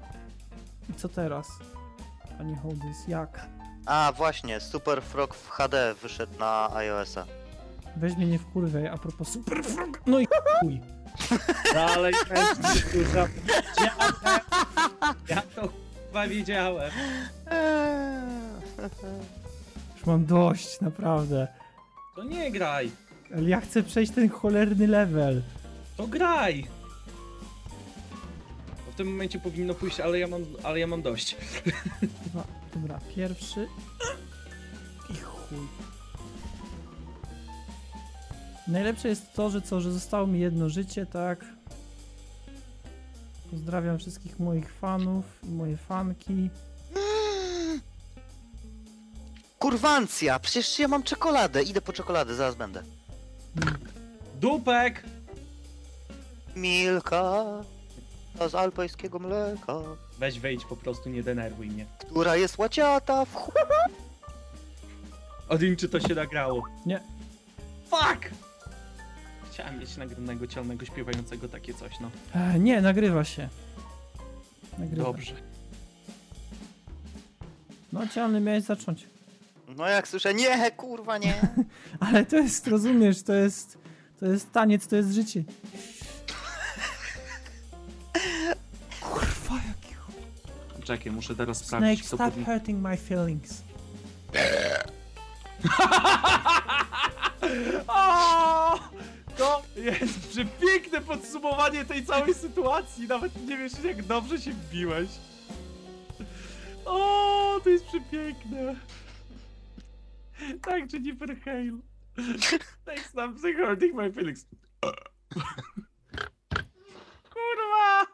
I co teraz? Pani Hołdys, jak? A, właśnie, Super Frog w HD wyszedł na iOS-a. Weź mnie nie wkurwej, a propos Super Frog. No i chuj. Dalej też dużo. Ja to chyba wiedziałem. Już mam dość, naprawdę. To nie graj. Ale ja chcę przejść ten cholerny level. To graj. W tym momencie powinno pójść, ale ja mam, ale ja mam dość. Dwa, dobra, pierwszy. I chuj. Najlepsze jest to, że co, że zostało mi jedno życie, tak? Pozdrawiam wszystkich moich fanów i moje fanki. Kurwancja, przecież ja mam czekoladę. Idę po czekoladę, zaraz będę. Dupek! Milka z alpejskiego mleka, Weź wejdź po prostu, nie denerwuj mnie. która jest łaciata w chu... Odin, czy to się nagrało? Nie. Fuck! Chciałem mieć nagranego cialnego śpiewającego takie coś, no. E, nie, nagrywa się. Nagrywa. Dobrze. No, cialny miałeś zacząć. No jak słyszę, nie, kurwa, nie. Ale to jest, rozumiesz, to jest, to jest taniec, to jest życie. Czekaj, muszę teraz Snake, sprawdzić, co stop powinien... hurting my feelings. O! To jest przepiękne podsumowanie tej całej sytuacji. Nawet nie wiesz, jak dobrze się wbiłeś. O, to jest przepiękne. Tak, Jennifer Hale. Thanks, I'm hurting my feelings.